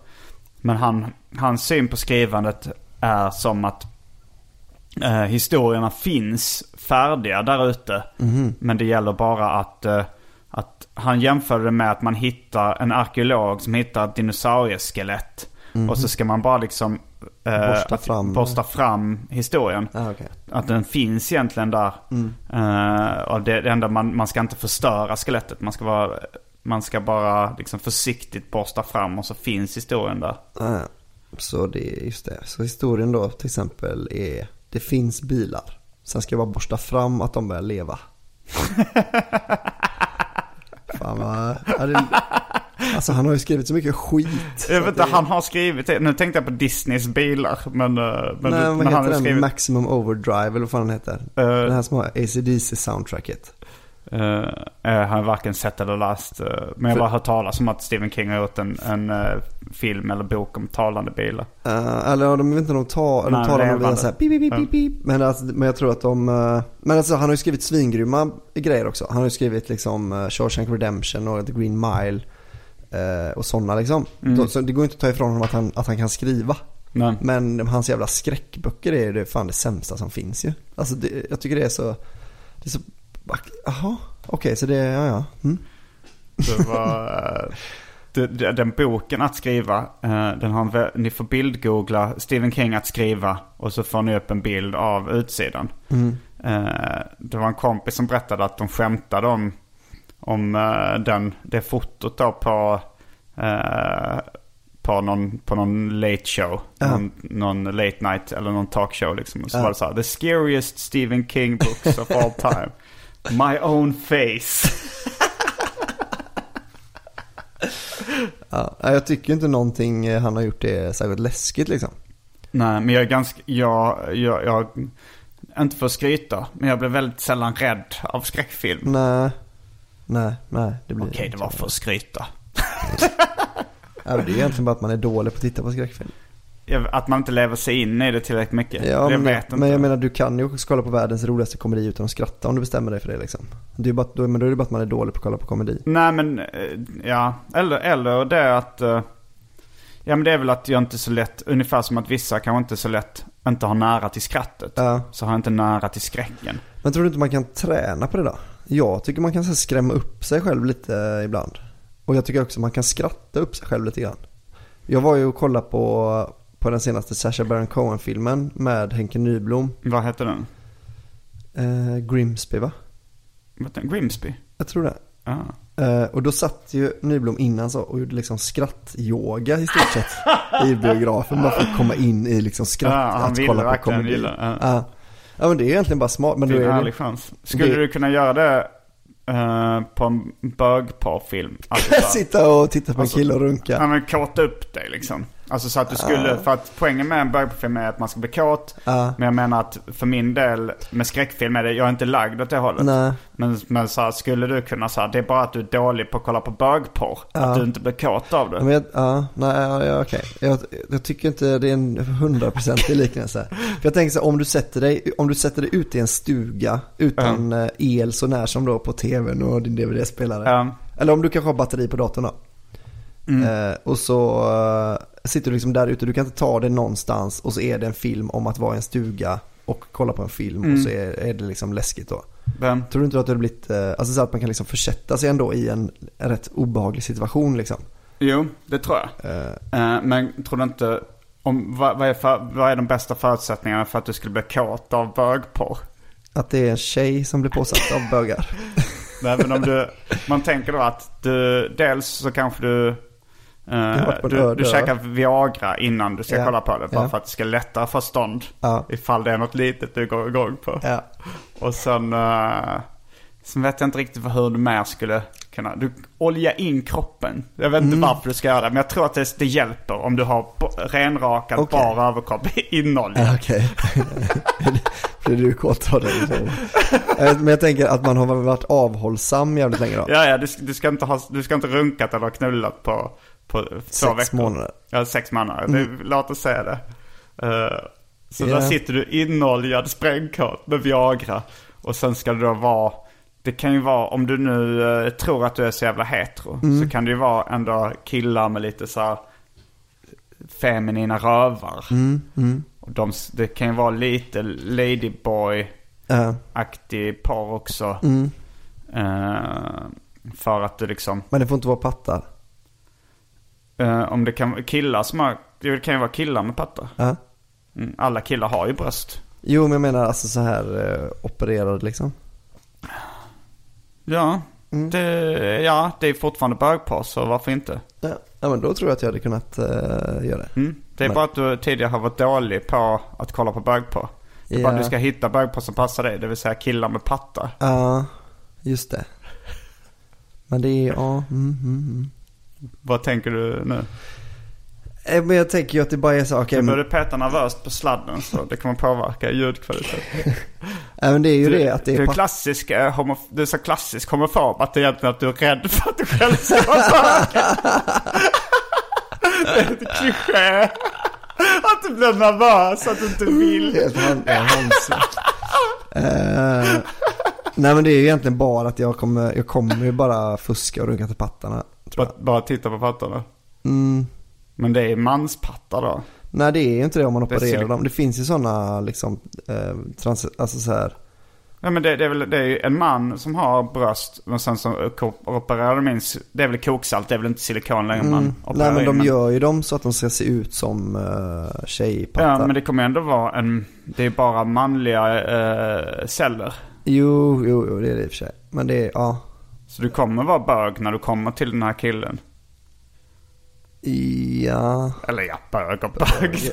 Men han, hans syn på skrivandet är som att eh, historierna finns färdiga där ute. Mhm. Men det gäller bara att, eh, att han jämförde det med att man hittar en arkeolog som hittar ett dinosaurieskelett. Och så ska man bara liksom eh. Borsta fram. borsta fram historien. Ah, okej. Att den finns egentligen där. Mm. Eh, och det, det enda man, man ska inte förstöra skelettet. Man ska, bara, man ska bara liksom försiktigt borsta fram och så finns historien där. Ah, ja. Så det är just det. Så historien då till exempel är, det finns bilar. Sen ska jag bara borsta fram att de börjar leva. [laughs] Fan vad, alltså han har ju skrivit så mycket skit. Jag vet inte, det- han har skrivit det. Nu tänkte jag på Disneys bilar. Men, eh, men, Nej, men han har skrivit... Maximum Overdrive eller vad fan den heter? Eh, Den här som har ACDC soundtracket. Eh, jag har varken sett eller läst. eh, men jag har bara hört talas om att Stephen King har gjort en, en eh, film eller bok om talande bilar. Uh, eller de vet inte om de Nej, de dem via levande. så här. Men, alltså, men jag tror att de, eh, men alltså han har ju skrivit svingrymma grejer också. Han har ju skrivit liksom uh, Shawshank Redemption och The Green Mile eh, och sådana liksom. Mm. Då, så det går inte att ta ifrån honom att han, att han kan skriva. Nej. Men hans jävla skräckböcker är ju det fan det sämsta som finns ju. Alltså det, jag tycker det är så, det är så, jaha, okej så det, ja ja. Mm. Det var, [laughs] eh, den boken att skriva, eh, den har en, ni får bildgoogla Stephen King att skriva och så får ni upp en bild av utsidan. Mm. Eh, det var en kompis som berättade att de skämtade om, om den, det fotot då på, på, någon, på någon late show. Ja. Någon, någon late night eller någon talkshow liksom. Och så Ja. var det så här, the scariest Stephen King books of all time. [laughs] My own face. Ja, jag tycker inte någonting eh, han har gjort är särskilt läskigt liksom. Nej, men jag är ganska, jag, jag, jag, inte för att skryta, men jag blev väldigt sällan rädd av skräckfilm. Nej, nej, nej. Det blir Okej, det var för att skryta. Ja, det är egentligen bara att man är dålig på att titta på skräckfilm. Att man inte lever sig in i det tillräckligt mycket. Ja, jag men, vet inte. men jag menar du kan ju också kolla på världens roligaste komedi utan att skratta om du bestämmer dig för det liksom. Det är bara, då, men då är det bara att man är dålig på att kolla på komedi. Nej, men eh, ja. Eller, eller det att... eh, Ja, men det är väl att jag inte så lätt, ungefär som att vissa kanske inte så lätt inte har nära till skrattet. Ja. Så har jag inte nära till skräcken. Men tror du inte man kan träna på det då? Jag tycker man kan så skrämma upp sig själv lite ibland. Och jag tycker också man kan skratta upp sig själv lite grann. Jag var ju och kollade på, på den senaste Sacha Baron Cohen-filmen med Henke Nyblom. Vad heter den? Eh, Grimsby va? Grimsby? Jag tror det. Ja. Eh, och då satt ju Nyblom innan så och gjorde liksom skrattyoga i stort sett i biografen. Bara för att komma in i liksom skratt, Ja, han ville verkligen gilla, ja. Ja. ja men det är egentligen bara smart. Men Det är en ärlig chans. Skulle det- du kunna göra det eh, på en bögparfilm? Alltså, [laughs] sitta och titta på en Alltså, kille och Ja runka. men kåta upp dig liksom. Alltså så att du skulle, för att poängen med en bögfilm är att man ska bli kåt. Ja. Men jag menar att för min del med skräckfilm är det, jag är inte lagd åt det hållet. Nej. Men, men så här, skulle du kunna säga det är bara att du är dålig på att kolla på bögporr. Att du inte blir kåt av det. Men ja, nej, ja, okej. Jag, jag tycker inte det är en hundraprocentig liknelse. För jag tänker så här, om du sätter dig, om du sätter dig ute i en stuga utan eh, el så när som då på tvn och din DVD-spelare. Eller om du kanske har batteri på datorn då. Mm. Eh, och så eh, sitter du liksom där ute, du kan inte ta det någonstans och så är det en film om att vara i en stuga och kolla på en film Mm. och så är, är det liksom läskigt då. Men, Tror du inte att det hade blivit, eh, alltså så att man kan liksom försätta sig ändå i en, rätt obehaglig situation liksom. jo, det tror jag. Eh, men tror du inte, om, vad, vad, är för, vad är de bästa förutsättningarna för att du skulle bli kåt av bögporr? Att det är en tjej som blir påsatt av bögar. [laughs] Även om du, man tänker då att du, dels så kanske du, eh, du, du käkar Viagra innan du ska Ja. kolla på det. Bara Ja. för att det ska lättare få stånd. Ja. Ifall det är något litet du går igång på. Ja. Och sen, uh, sen vet jag inte riktigt hur du mer skulle kunna, du olja in kroppen. Jag vet Mm. inte varför du ska göra det. Men jag tror att det, det hjälper om du har renrakad Okej. bar överkropp inoljad. Ja, Okej. [laughs] Blir du kåt av det? liksom? Men jag tänker att man har varit avhållsam jävligt länge då. Ja, ja, du, du, ska inte ha, du ska inte runkat eller knullat på, på två Sex veckor. månader. Ja, sex månader. Mm. Det, låt oss säga det. Eh, så Ja. där sitter du inoljad sprängkåt med Viagra. Och sen ska det då vara, det kan ju vara, om du nu eh, tror att du är så jävla hetero. Mm. Så kan det ju vara ändå killar med lite så här feminina rövar. Mm, mm. Och de, det kan ju vara lite ladyboy-aktig Ja. porr också. Mm. Eh, för att du liksom, Men det får inte vara pattar. Eh, om det kan vara killar som har, det kan ju vara killar med pattar. Ja. Mm, alla killar har ju bröst. Jo, men jag menar alltså så här eh, opererade liksom. Ja, Mm. det, ja, det är fortfarande bögporr så varför inte? Ja. ja, men då tror jag att jag hade kunnat eh, göra det. Mm. Det är Men- bara att du tidigare har varit dålig på att kolla på bögporr. Det är bara Ja. att du ska hitta bögporr som passar dig, det vill säga killar med pattar. Ja, just det. Men det är, ja, mm, mm, mm. Vad tänker du nu? Eh, Men jag tänker ju att det bara är så, okej, börjar du peta nervöst på sladden så det kommer påverka ljudkvaliteten. [laughs] ja, men det är ju Du, det att det du är är pattar. klassisk, eh, homo, du är så klassisk homofob att det är egentligen att du är rädd för att du själv ska vara bög. Det är lite kliché. Att du blir nervös, att du inte vill. Helt hand, ja, handsvett. [laughs] Eh, nej men det är ju egentligen bara att jag kommer, jag kommer ju bara fuska och runka till pattarna. Bara, bara titta på pattarna. Mm, Men det är manspattar då. nej det är ju inte det om man Det opererar dem. Det finns ju sådana liksom, eh, trans, alltså så här. Ja men det, det är väl det är ju en man som har bröst men sen så opererar de in, det är väl koksalt, det är väl inte silikon längre man Mm, opererar nej men in, de gör ju dem så att de ska se ut som uh, tjejpattar. Ja men det kommer ändå vara en, det är bara manliga eh, celler. Jo, jo, jo, det är det i och för sig. Men det är, ja. Så du kommer vara bög när du kommer till den här killen. Ja. Eller ja, bög och bög. [laughs]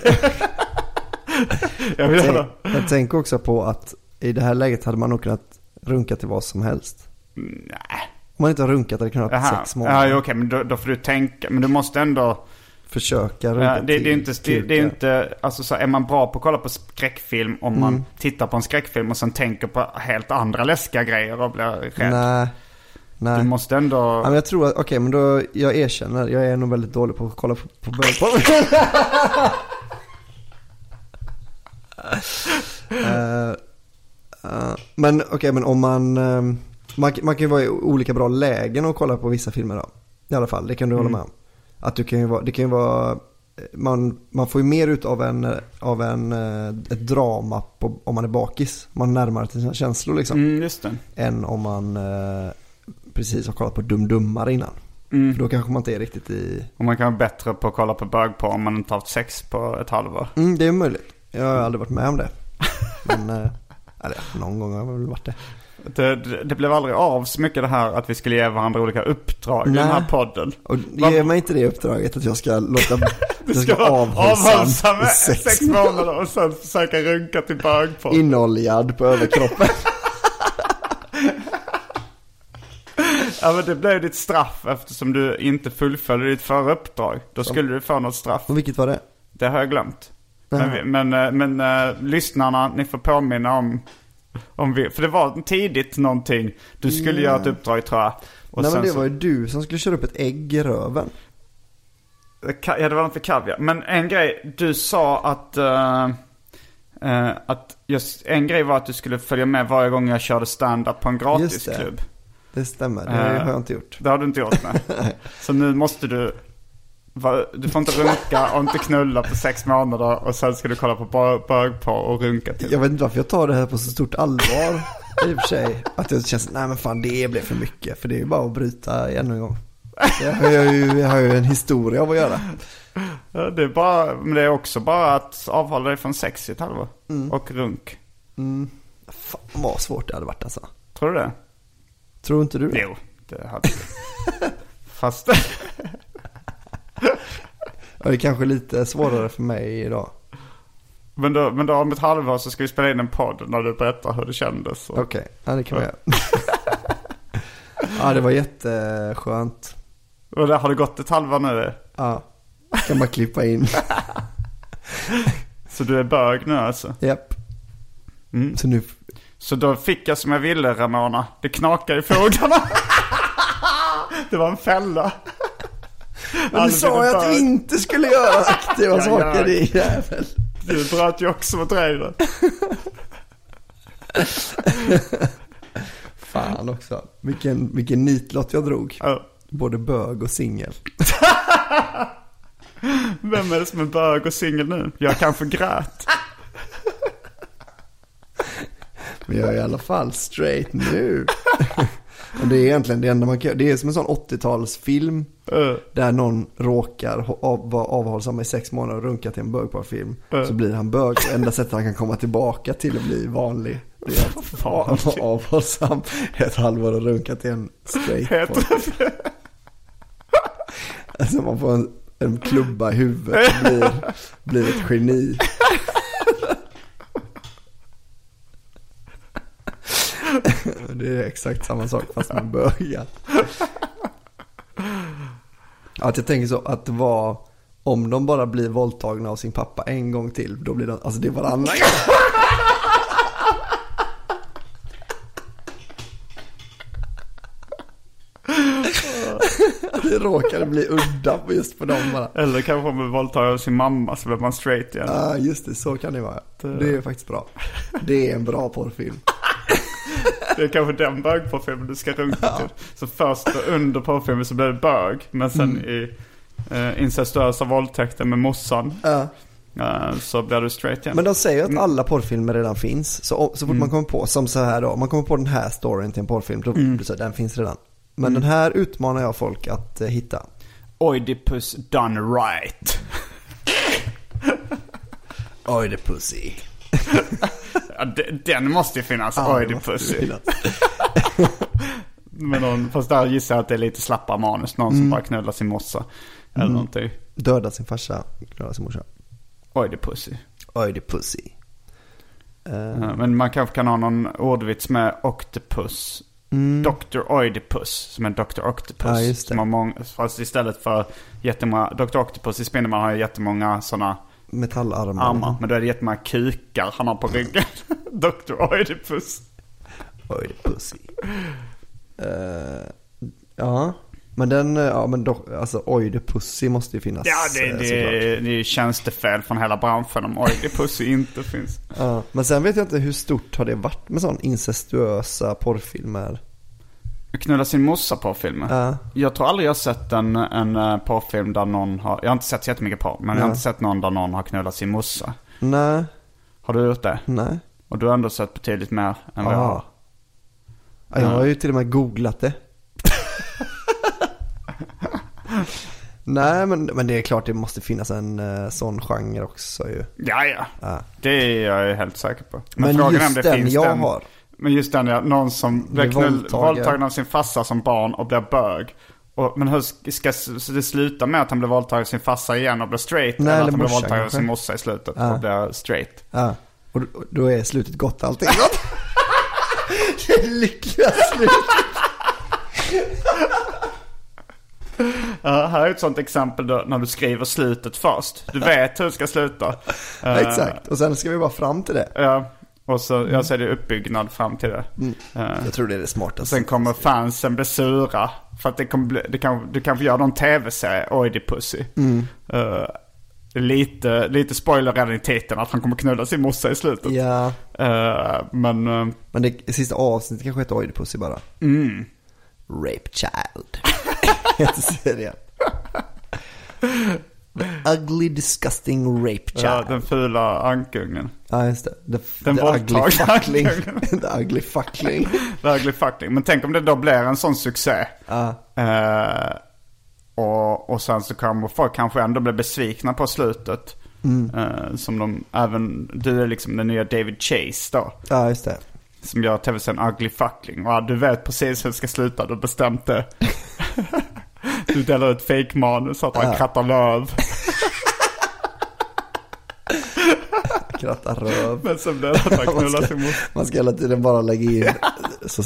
jag vill Tänk, ändå... jag tänker också på att i det här läget hade man nog kunnat runka till vad som helst. Nej. Om man inte har runkat hade det kunnat vara sex månader. Ja, okej, men då, då får du tänka. Men du måste ändå... Försöka Ja, det, det är inte, det, det är inte, alltså så är man bra på att kolla på skräckfilm om man Mm. tittar på en skräckfilm och sen tänker på helt andra läskiga grejer och blir rädd. Nej. Nej. Du måste ändå... Ja, men jag tror att, okej men då, jag erkänner, jag är nog väldigt dålig på att kolla på, på bögporr. [laughs] Eh, eh, men okej, men om man, eh, man, man kan ju vara i olika bra lägen och kolla på vissa filmer då. I alla fall, det kan du hålla med om. Att du kan ju vara, det kan ju vara, man, man får ju mer ut av en, av en, eh, ett drama på, om man är bakis. Man närmar till sina känslor liksom. Mm. Än om man eh, precis har kollat på Dum Dummare innan. Mm. För då kanske man inte är riktigt i... Och man kan vara bättre på att kolla på bögporr om man inte haft sex på ett halvår. Mm, det är möjligt. Jag har aldrig varit med om det. Men, eh, [laughs] eller någon gång har jag väl varit det. Det, det, blev aldrig av så mycket det här att vi skulle ge varandra olika uppdrag i den här podden. Och ge mig inte det uppdraget att jag ska låta... [laughs] Du ska avhållsam i med sex, månader och sen försöka runka till bögporr. Inoljad på överkroppen. [laughs] Ja men det blev ditt straff eftersom du inte fullföljde ditt förra uppdrag. Då skulle du få något straff. Och vilket var det? Det har jag glömt. Men, men, eh, men eh, lyssnarna, ni får påminna om, om vi, för det var tidigt någonting. Du skulle göra ett uppdrag tror jag. Och Nej men det var ju du som skulle köra upp ett ägg i röven. Ja, det var inte kaviar. Men en grej, du sa att... eh, eh, att just, en grej var att du skulle följa med varje gång jag körde stand-up på en Just det. gratisklubb. Det stämmer, det Eh, har jag inte gjort. Det har du inte gjort nej. [laughs] Så nu måste du... Du får inte runka och inte knulla på sex månader och sen ska du kolla på bö- bögporr och runka till. Jag vet inte varför jag tar det här på så stort allvar i och för sig. Att det känns, nej men fan det blev för mycket. För det är ju bara att bryta ännu en gång. Jag har ju, jag har ju en historia av att göra. Det är, bara, men det är också bara att avhålla dig från sex i ett halvår. Och runk. Fan vad svårt det hade varit alltså. Tror du det? Tror inte du det? Jo, det hade du. [laughs] Fast... [laughs] Ja, det är kanske lite svårare för mig idag. Men då, men då om ett halvår så ska vi spela in en podd när du berättar hur det kändes. Okej, ja det kan vi göra. [laughs] Ja det var jätteskönt. och där har det gått ett halvår nu. Ja, kan man klippa in. Så du är bög nu alltså. Japp. Mm. Så nu, Så då fick jag som jag ville Ramona. Det knakar i fogarna. [laughs] det var en fälla. Men du sa ju att vi inte skulle göra aktiva Ja, saker din jävel. Du bröt ju också mot reglerna. [laughs] Fan också. Vilken, vilken nitlott jag drog. Ja. Både bög och singel. [laughs] Vem är det som är bög och singel nu? Jag kanske grät. [laughs] Men jag är i alla fall straight nu. Och det är egentligen det enda man kan Det är som en sån 80-talsfilm. Uh, Där någon råkar av, vara avhållsam i sex månader och runka till en bögporrfilm. Ja. Så blir han bög. Och enda sättet han kan komma tillbaka till att bli vanlig. Det är att vara avhållsam ett halvår och runka till en straight. Alltså man får en, en klubba i huvudet och blir, blir ett geni. [laughs] Det är exakt samma sak fast med bögar. [laughs] Att jag tänker så att det var om de bara blir våldtagna av sin pappa en gång till, då blir de, alltså det är varannan gång. [laughs] Det råkade bli udda just på dem bara. Eller kanske om man våldtar av sin mamma så blir man straight igen. Ja, just det. Så kan det vara. Det är faktiskt bra. Det är en bra porrfilm. Det är kanske den bögporrfilmen du ska runka till. Så först under porrfilmen så blir det bög. Men sen i eh, incestuösa våldtäkter med morsan Ja. eh, så blir du straight igen. Men de säger att alla porrfilmer redan finns. Så, så fort man kommer på, som så här då, man kommer på den här storyn till en porrfilm, då det så den finns redan. Men den här utmanar jag folk att eh, hitta. Oidipus done right. [laughs] Oj, [laughs] Ja, den måste ju finnas, Ja, Oidipus. [laughs] Men någon, fast där gissar jag att det är lite slappare manus. Någon som bara knullar sin morsa. Eller någonting. Döda sin farsa, klara sin morsa. Oidipus. Oj, det pussy. Eh, Ja, Men man kanske kan ha någon ordvits med Octopus. Dr. Oidipus, som är Dr. Octopus. Mm. Ja, just det. Som har många, fast istället för jättemånga, Dr. Octopus i Spindelman har jättemånga sådana metallarmar. armar. Men då är det jättemånga kukar han har på ryggen. [laughs] Dr. Oidipus. Pussy. Eh, ja, men den, eh, ja men då, alltså oj, det pussy måste ju finnas. Ja, det, eh, det, såklart. det är tjänstefel från hela branschen om Oidipus inte finns. Ja, men sen vet jag inte hur stort har det varit med sån incestuösa porrfilmer. Knulla sin morsa på filmen. Ja. Jag tror aldrig jag har sett en, en eh, porrfilm där någon har, jag har inte sett så jättemycket porr, men jag har inte sett någon där någon har knullat sin morsa. Nej, Har du gjort det? nej. Och du har ändå sett betydligt mer än vad jag Ja. har. Ja, jag har ju till och med googlat det. Nej, men, men det är klart det måste finnas en uh, sån genre också ju. Ja, ja. Ja. Det är jag helt säker på. Men frågan är just om det den finns jag den. har. Men just den, ja. Någon som blir knull, våldtagen. av sin farsa som barn och blir bög. Och, men hur ska det sluta med att han blir våldtagen av sin farsa igen och blir straight? Nej, eller att eller han blir våldtagen av sin morsa i slutet Ja. och blir straight? Ja, och då- är slutet gott allting gott. [laughs] det lyckliga slut. Ja, här är ett sånt exempel då, när du skriver slutet först. Du vet hur det ska sluta. Ja, exakt, och sen ska vi bara fram till det. Ja, och så, så är det uppbyggnad fram till det. Eh, Jag tror det är det smartaste. Sen kommer fansen bli sura. För att det kommer bli, det kan, du kanske gör någon tv-serie, Oidipussy. Mm. Uh, lite, lite spoiler redan i titeln att han kommer knulla sin morsa i slutet. Ja, Eh, men men det sista avsnittet kanske heter Oidipussy bara. mm. Rape Child. [laughs] Heter serien. [laughs] Ugly disgusting rape child. ja, den fula ankungen. Ja, just det. The, Den the ugly fuckling. [laughs] the ugly fuckling. [laughs] Verklig fuckling. Men tänk om det då blir en sån succé. Ja, Eh, och, och sen så kommer folk kanske ändå bli besvikna på slutet. Eh, som de, även, du är liksom den nya David Chase då. ja, just det. Som gör tv-serien Ugly Fuckling. Och du vet precis hur det ska sluta, du har bestämt det. [laughs] [laughs] du delar ut fake-manus att han Ja. krattar löv. [laughs] Kratta röv. Men sen blir det att han knullar sin morsa. Man ska hela tiden bara lägga in så,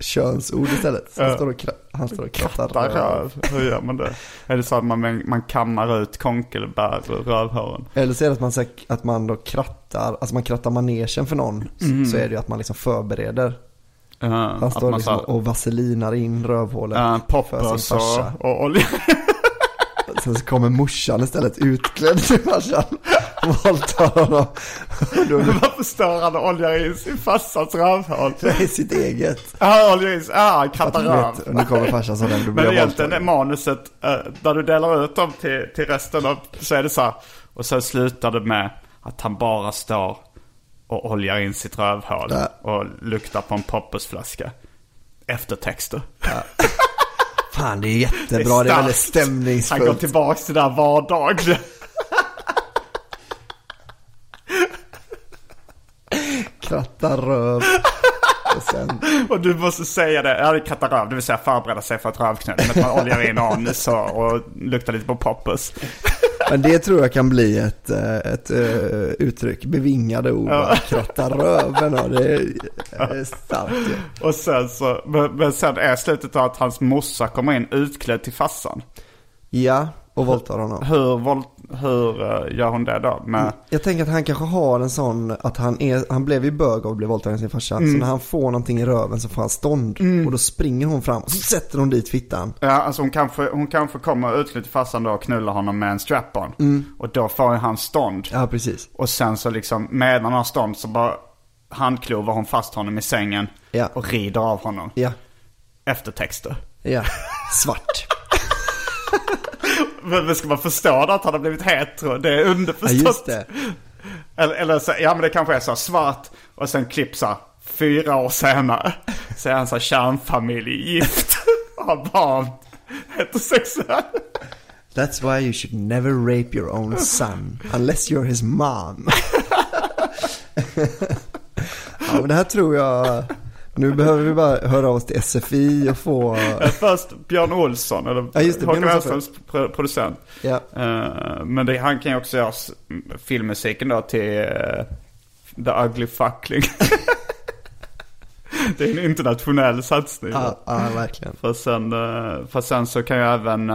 könsord istället. Så han, står och, han står och krattar Krattar röv. röv. Hur gör man det? Är det så att man, man kammar ut konkelbär ur rövhåren? Eller så är det att man, att man då krattar, alltså man krattar manegen för någon. Mm. Så är det ju att man liksom förbereder. Uh, Han står liksom så och vaselinar in rövhålet uh, för sin farsa. och, olja. [laughs] Sen så kommer morsan istället utklädd till farsan. Våldtar honom. Då Varför står han och oljar in sin farsas rövhål? i sitt eget. Ja, oljar in, ah, du röv. nu kommer farsan som den, du blir Men egentligen är manuset, där du delar ut dem till, till resten av, så är det så här. Och sen slutar det med att han bara står och oljar in sitt rövhål Ja. och luktar på en poppersflaska. Eftertexter. Fan det är jättebra, det är, väldigt starkt. Han går stämningsfullt. tillbaks till det där vardagliga. Krattar röv. Och sen, Och du måste säga det, ja det är krattar röv, det vill säga förbereda sig för ett rövknull. Att man oljar in anus och, och luktar lite på poppers. Men det tror jag kan bli ett, eh, ett eh, uttryck, bevingade ord. Ja. Kratta röven och det är, är starkt ju. Och sen så, men, sen är slutet då att hans morsa kommer in utklädd till farsan. Ja, och våldtar honom. Hur, våld, hur eh, gör hon det då? Med, Jag tänker att han kanske har en sån, att han är, han blev ju bög av att bli våldtagen av sin farsa. Mm. Så när han får någonting i röven så får han stånd. Och då springer hon fram och så sätter hon dit fittan. ja, alltså hon kanske, hon kanske kommer utklädd till farsan då och knullar honom med en strap-on. Och då får han stånd. Ja, precis. Och sen så liksom, medan han har stånd så bara handklovar hon fast honom i sängen. Ja. Och rider av honom. Ja, Eftertexter. ja. Svart. [laughs] Men ska man förstå det att han har blivit hetero? Det är Ja, underförstått. just det. Eller, eller så, ja men det kanske är så svart och sen klipp så här, fyra år senare. Så är han så här kärnfamilj, gift, [laughs] har barn, heterosexuell. That's why you should never rape your own son. Unless you're his mom. [laughs] ja, men det här tror jag... Nu behöver vi bara höra oss till SFI och få... Eh, Först Björn Olsson, eller Ja, just det, Håkan. Hellströms pro- producent. Ja, Eh, men det, han kan ju också göra filmmusiken då till eh, The Ugly Fuckling. [laughs] det är en internationell satsning. ja, ja verkligen. För sen, för sen så kan ju även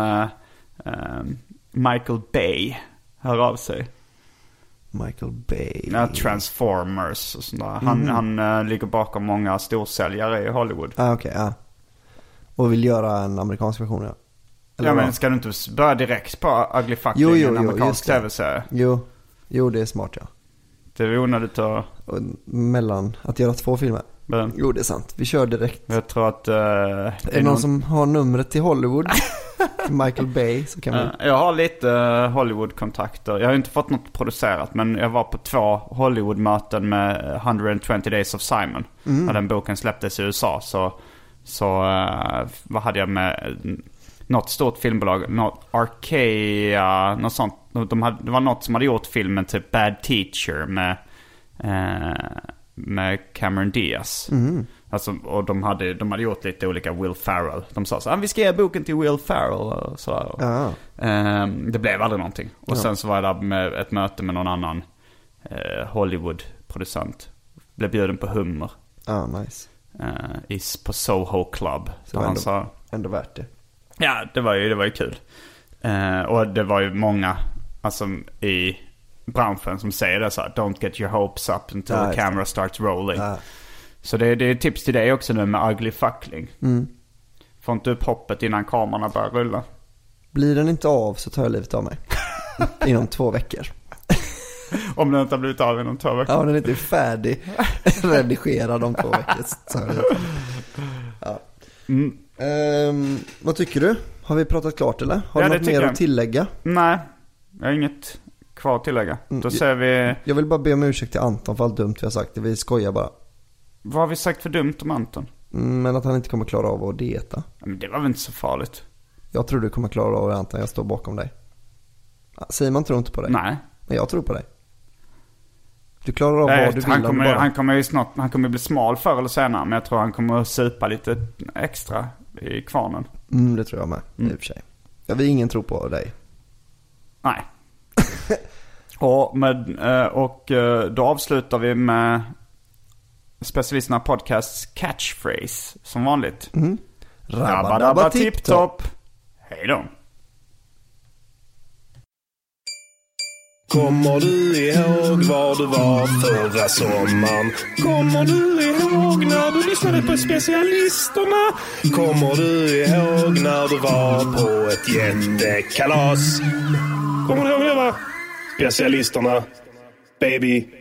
Michael Bay höra av sig. Michael Bay. Ja, Transformers och sådär. Han, han eh, ligger bakom många storsäljare i Hollywood. Ah, okej, ja. Och vill göra en amerikansk version, ja. Eller ja vad? men ska du inte börja direkt på Ugly Fuckling, Jo, jo, en amerikansk tv-serie? Jo, jo det är smart ja. Det är onödigt att... Och mellan att göra två filmer. Men Jo, det är sant. Vi kör direkt. jag tror att... eh, Är det någon som har numret till Hollywood? [laughs] Michael Bay så kan. Eh, Jag har lite eh, Hollywood-kontakter. Jag har inte fått något producerat men jag var på två Hollywood-möten med 120 Days of Simon. När den boken släpptes i USA så, så eh, vad hade jag med? Något stort filmbolag, något Arcaea, något sånt. De hade, det var något som hade gjort filmen typ Bad Teacher med, eh, med Cameron Diaz. Alltså, och de hade, de hade gjort lite olika Will Ferrell. De sa så här, "Ah, vi ska ge boken till Will Ferrell och sådär. Ja, Ehm, det blev aldrig någonting. Och sen så var jag där med ett möte med någon annan eh, Hollywood-producent. Blev bjuden på hummer ja, nice. eh, i, på Soho Club. Var han ändå- sa, ändå värt det. Ja, det var ju, det var ju kul. Eh, och det var ju många alltså, i branschen som säger det så här. Don't get your hopes up until Ja, the camera starts rolling. Ja. Så det, det är tips till dig också nu med ugly fuckling. Mm. Få inte upp hoppet innan kamerorna börjar rulla. Blir den inte av så tar jag livet av mig. [laughs] Inom två veckor. Om den inte har blivit av inom två veckor. Ja, om den inte är färdig [laughs] redigerad om två veckor så tar jag livet av mig. Ja. Mm. Ehm, vad tycker du? Har vi pratat klart eller? Har Ja, du något mer jag. att tillägga? Nej, jag har inget kvar att tillägga. Mm, Då jag- ser vi, Jag vill bara be om ursäkt till Anton för allt dumt vi har sagt. Vi skojar bara. Vad har vi sagt för dumt om Anton? Mm, Men att han inte kommer klara av att dieta. Men det var väl inte så farligt? Jag tror du kommer klara av det Anton, jag står bakom dig. Simon tror inte på dig. Nej. Men jag tror på dig. Du klarar av Nej, vad du vill han, kommer, bara... han kommer ju snart, han kommer bli smal förr eller senare. Men jag tror han kommer att supa lite extra i kvarnen. Mm, det tror jag med, i och för sig. Jag vill ingen tro på dig. Nej. [laughs] och, med, eh, och eh, då avslutar vi med specialisterna podcasts catchphrase som vanligt. Mm. Rabba-dabba tipp-topp. Hej då. Kommer du ihåg var du var förra sommaren? Kommer du ihåg när du lyssnade på specialisterna? Kommer du ihåg när du var på ett jättekalas? Kommer du ihåg det va? Specialisterna. Baby.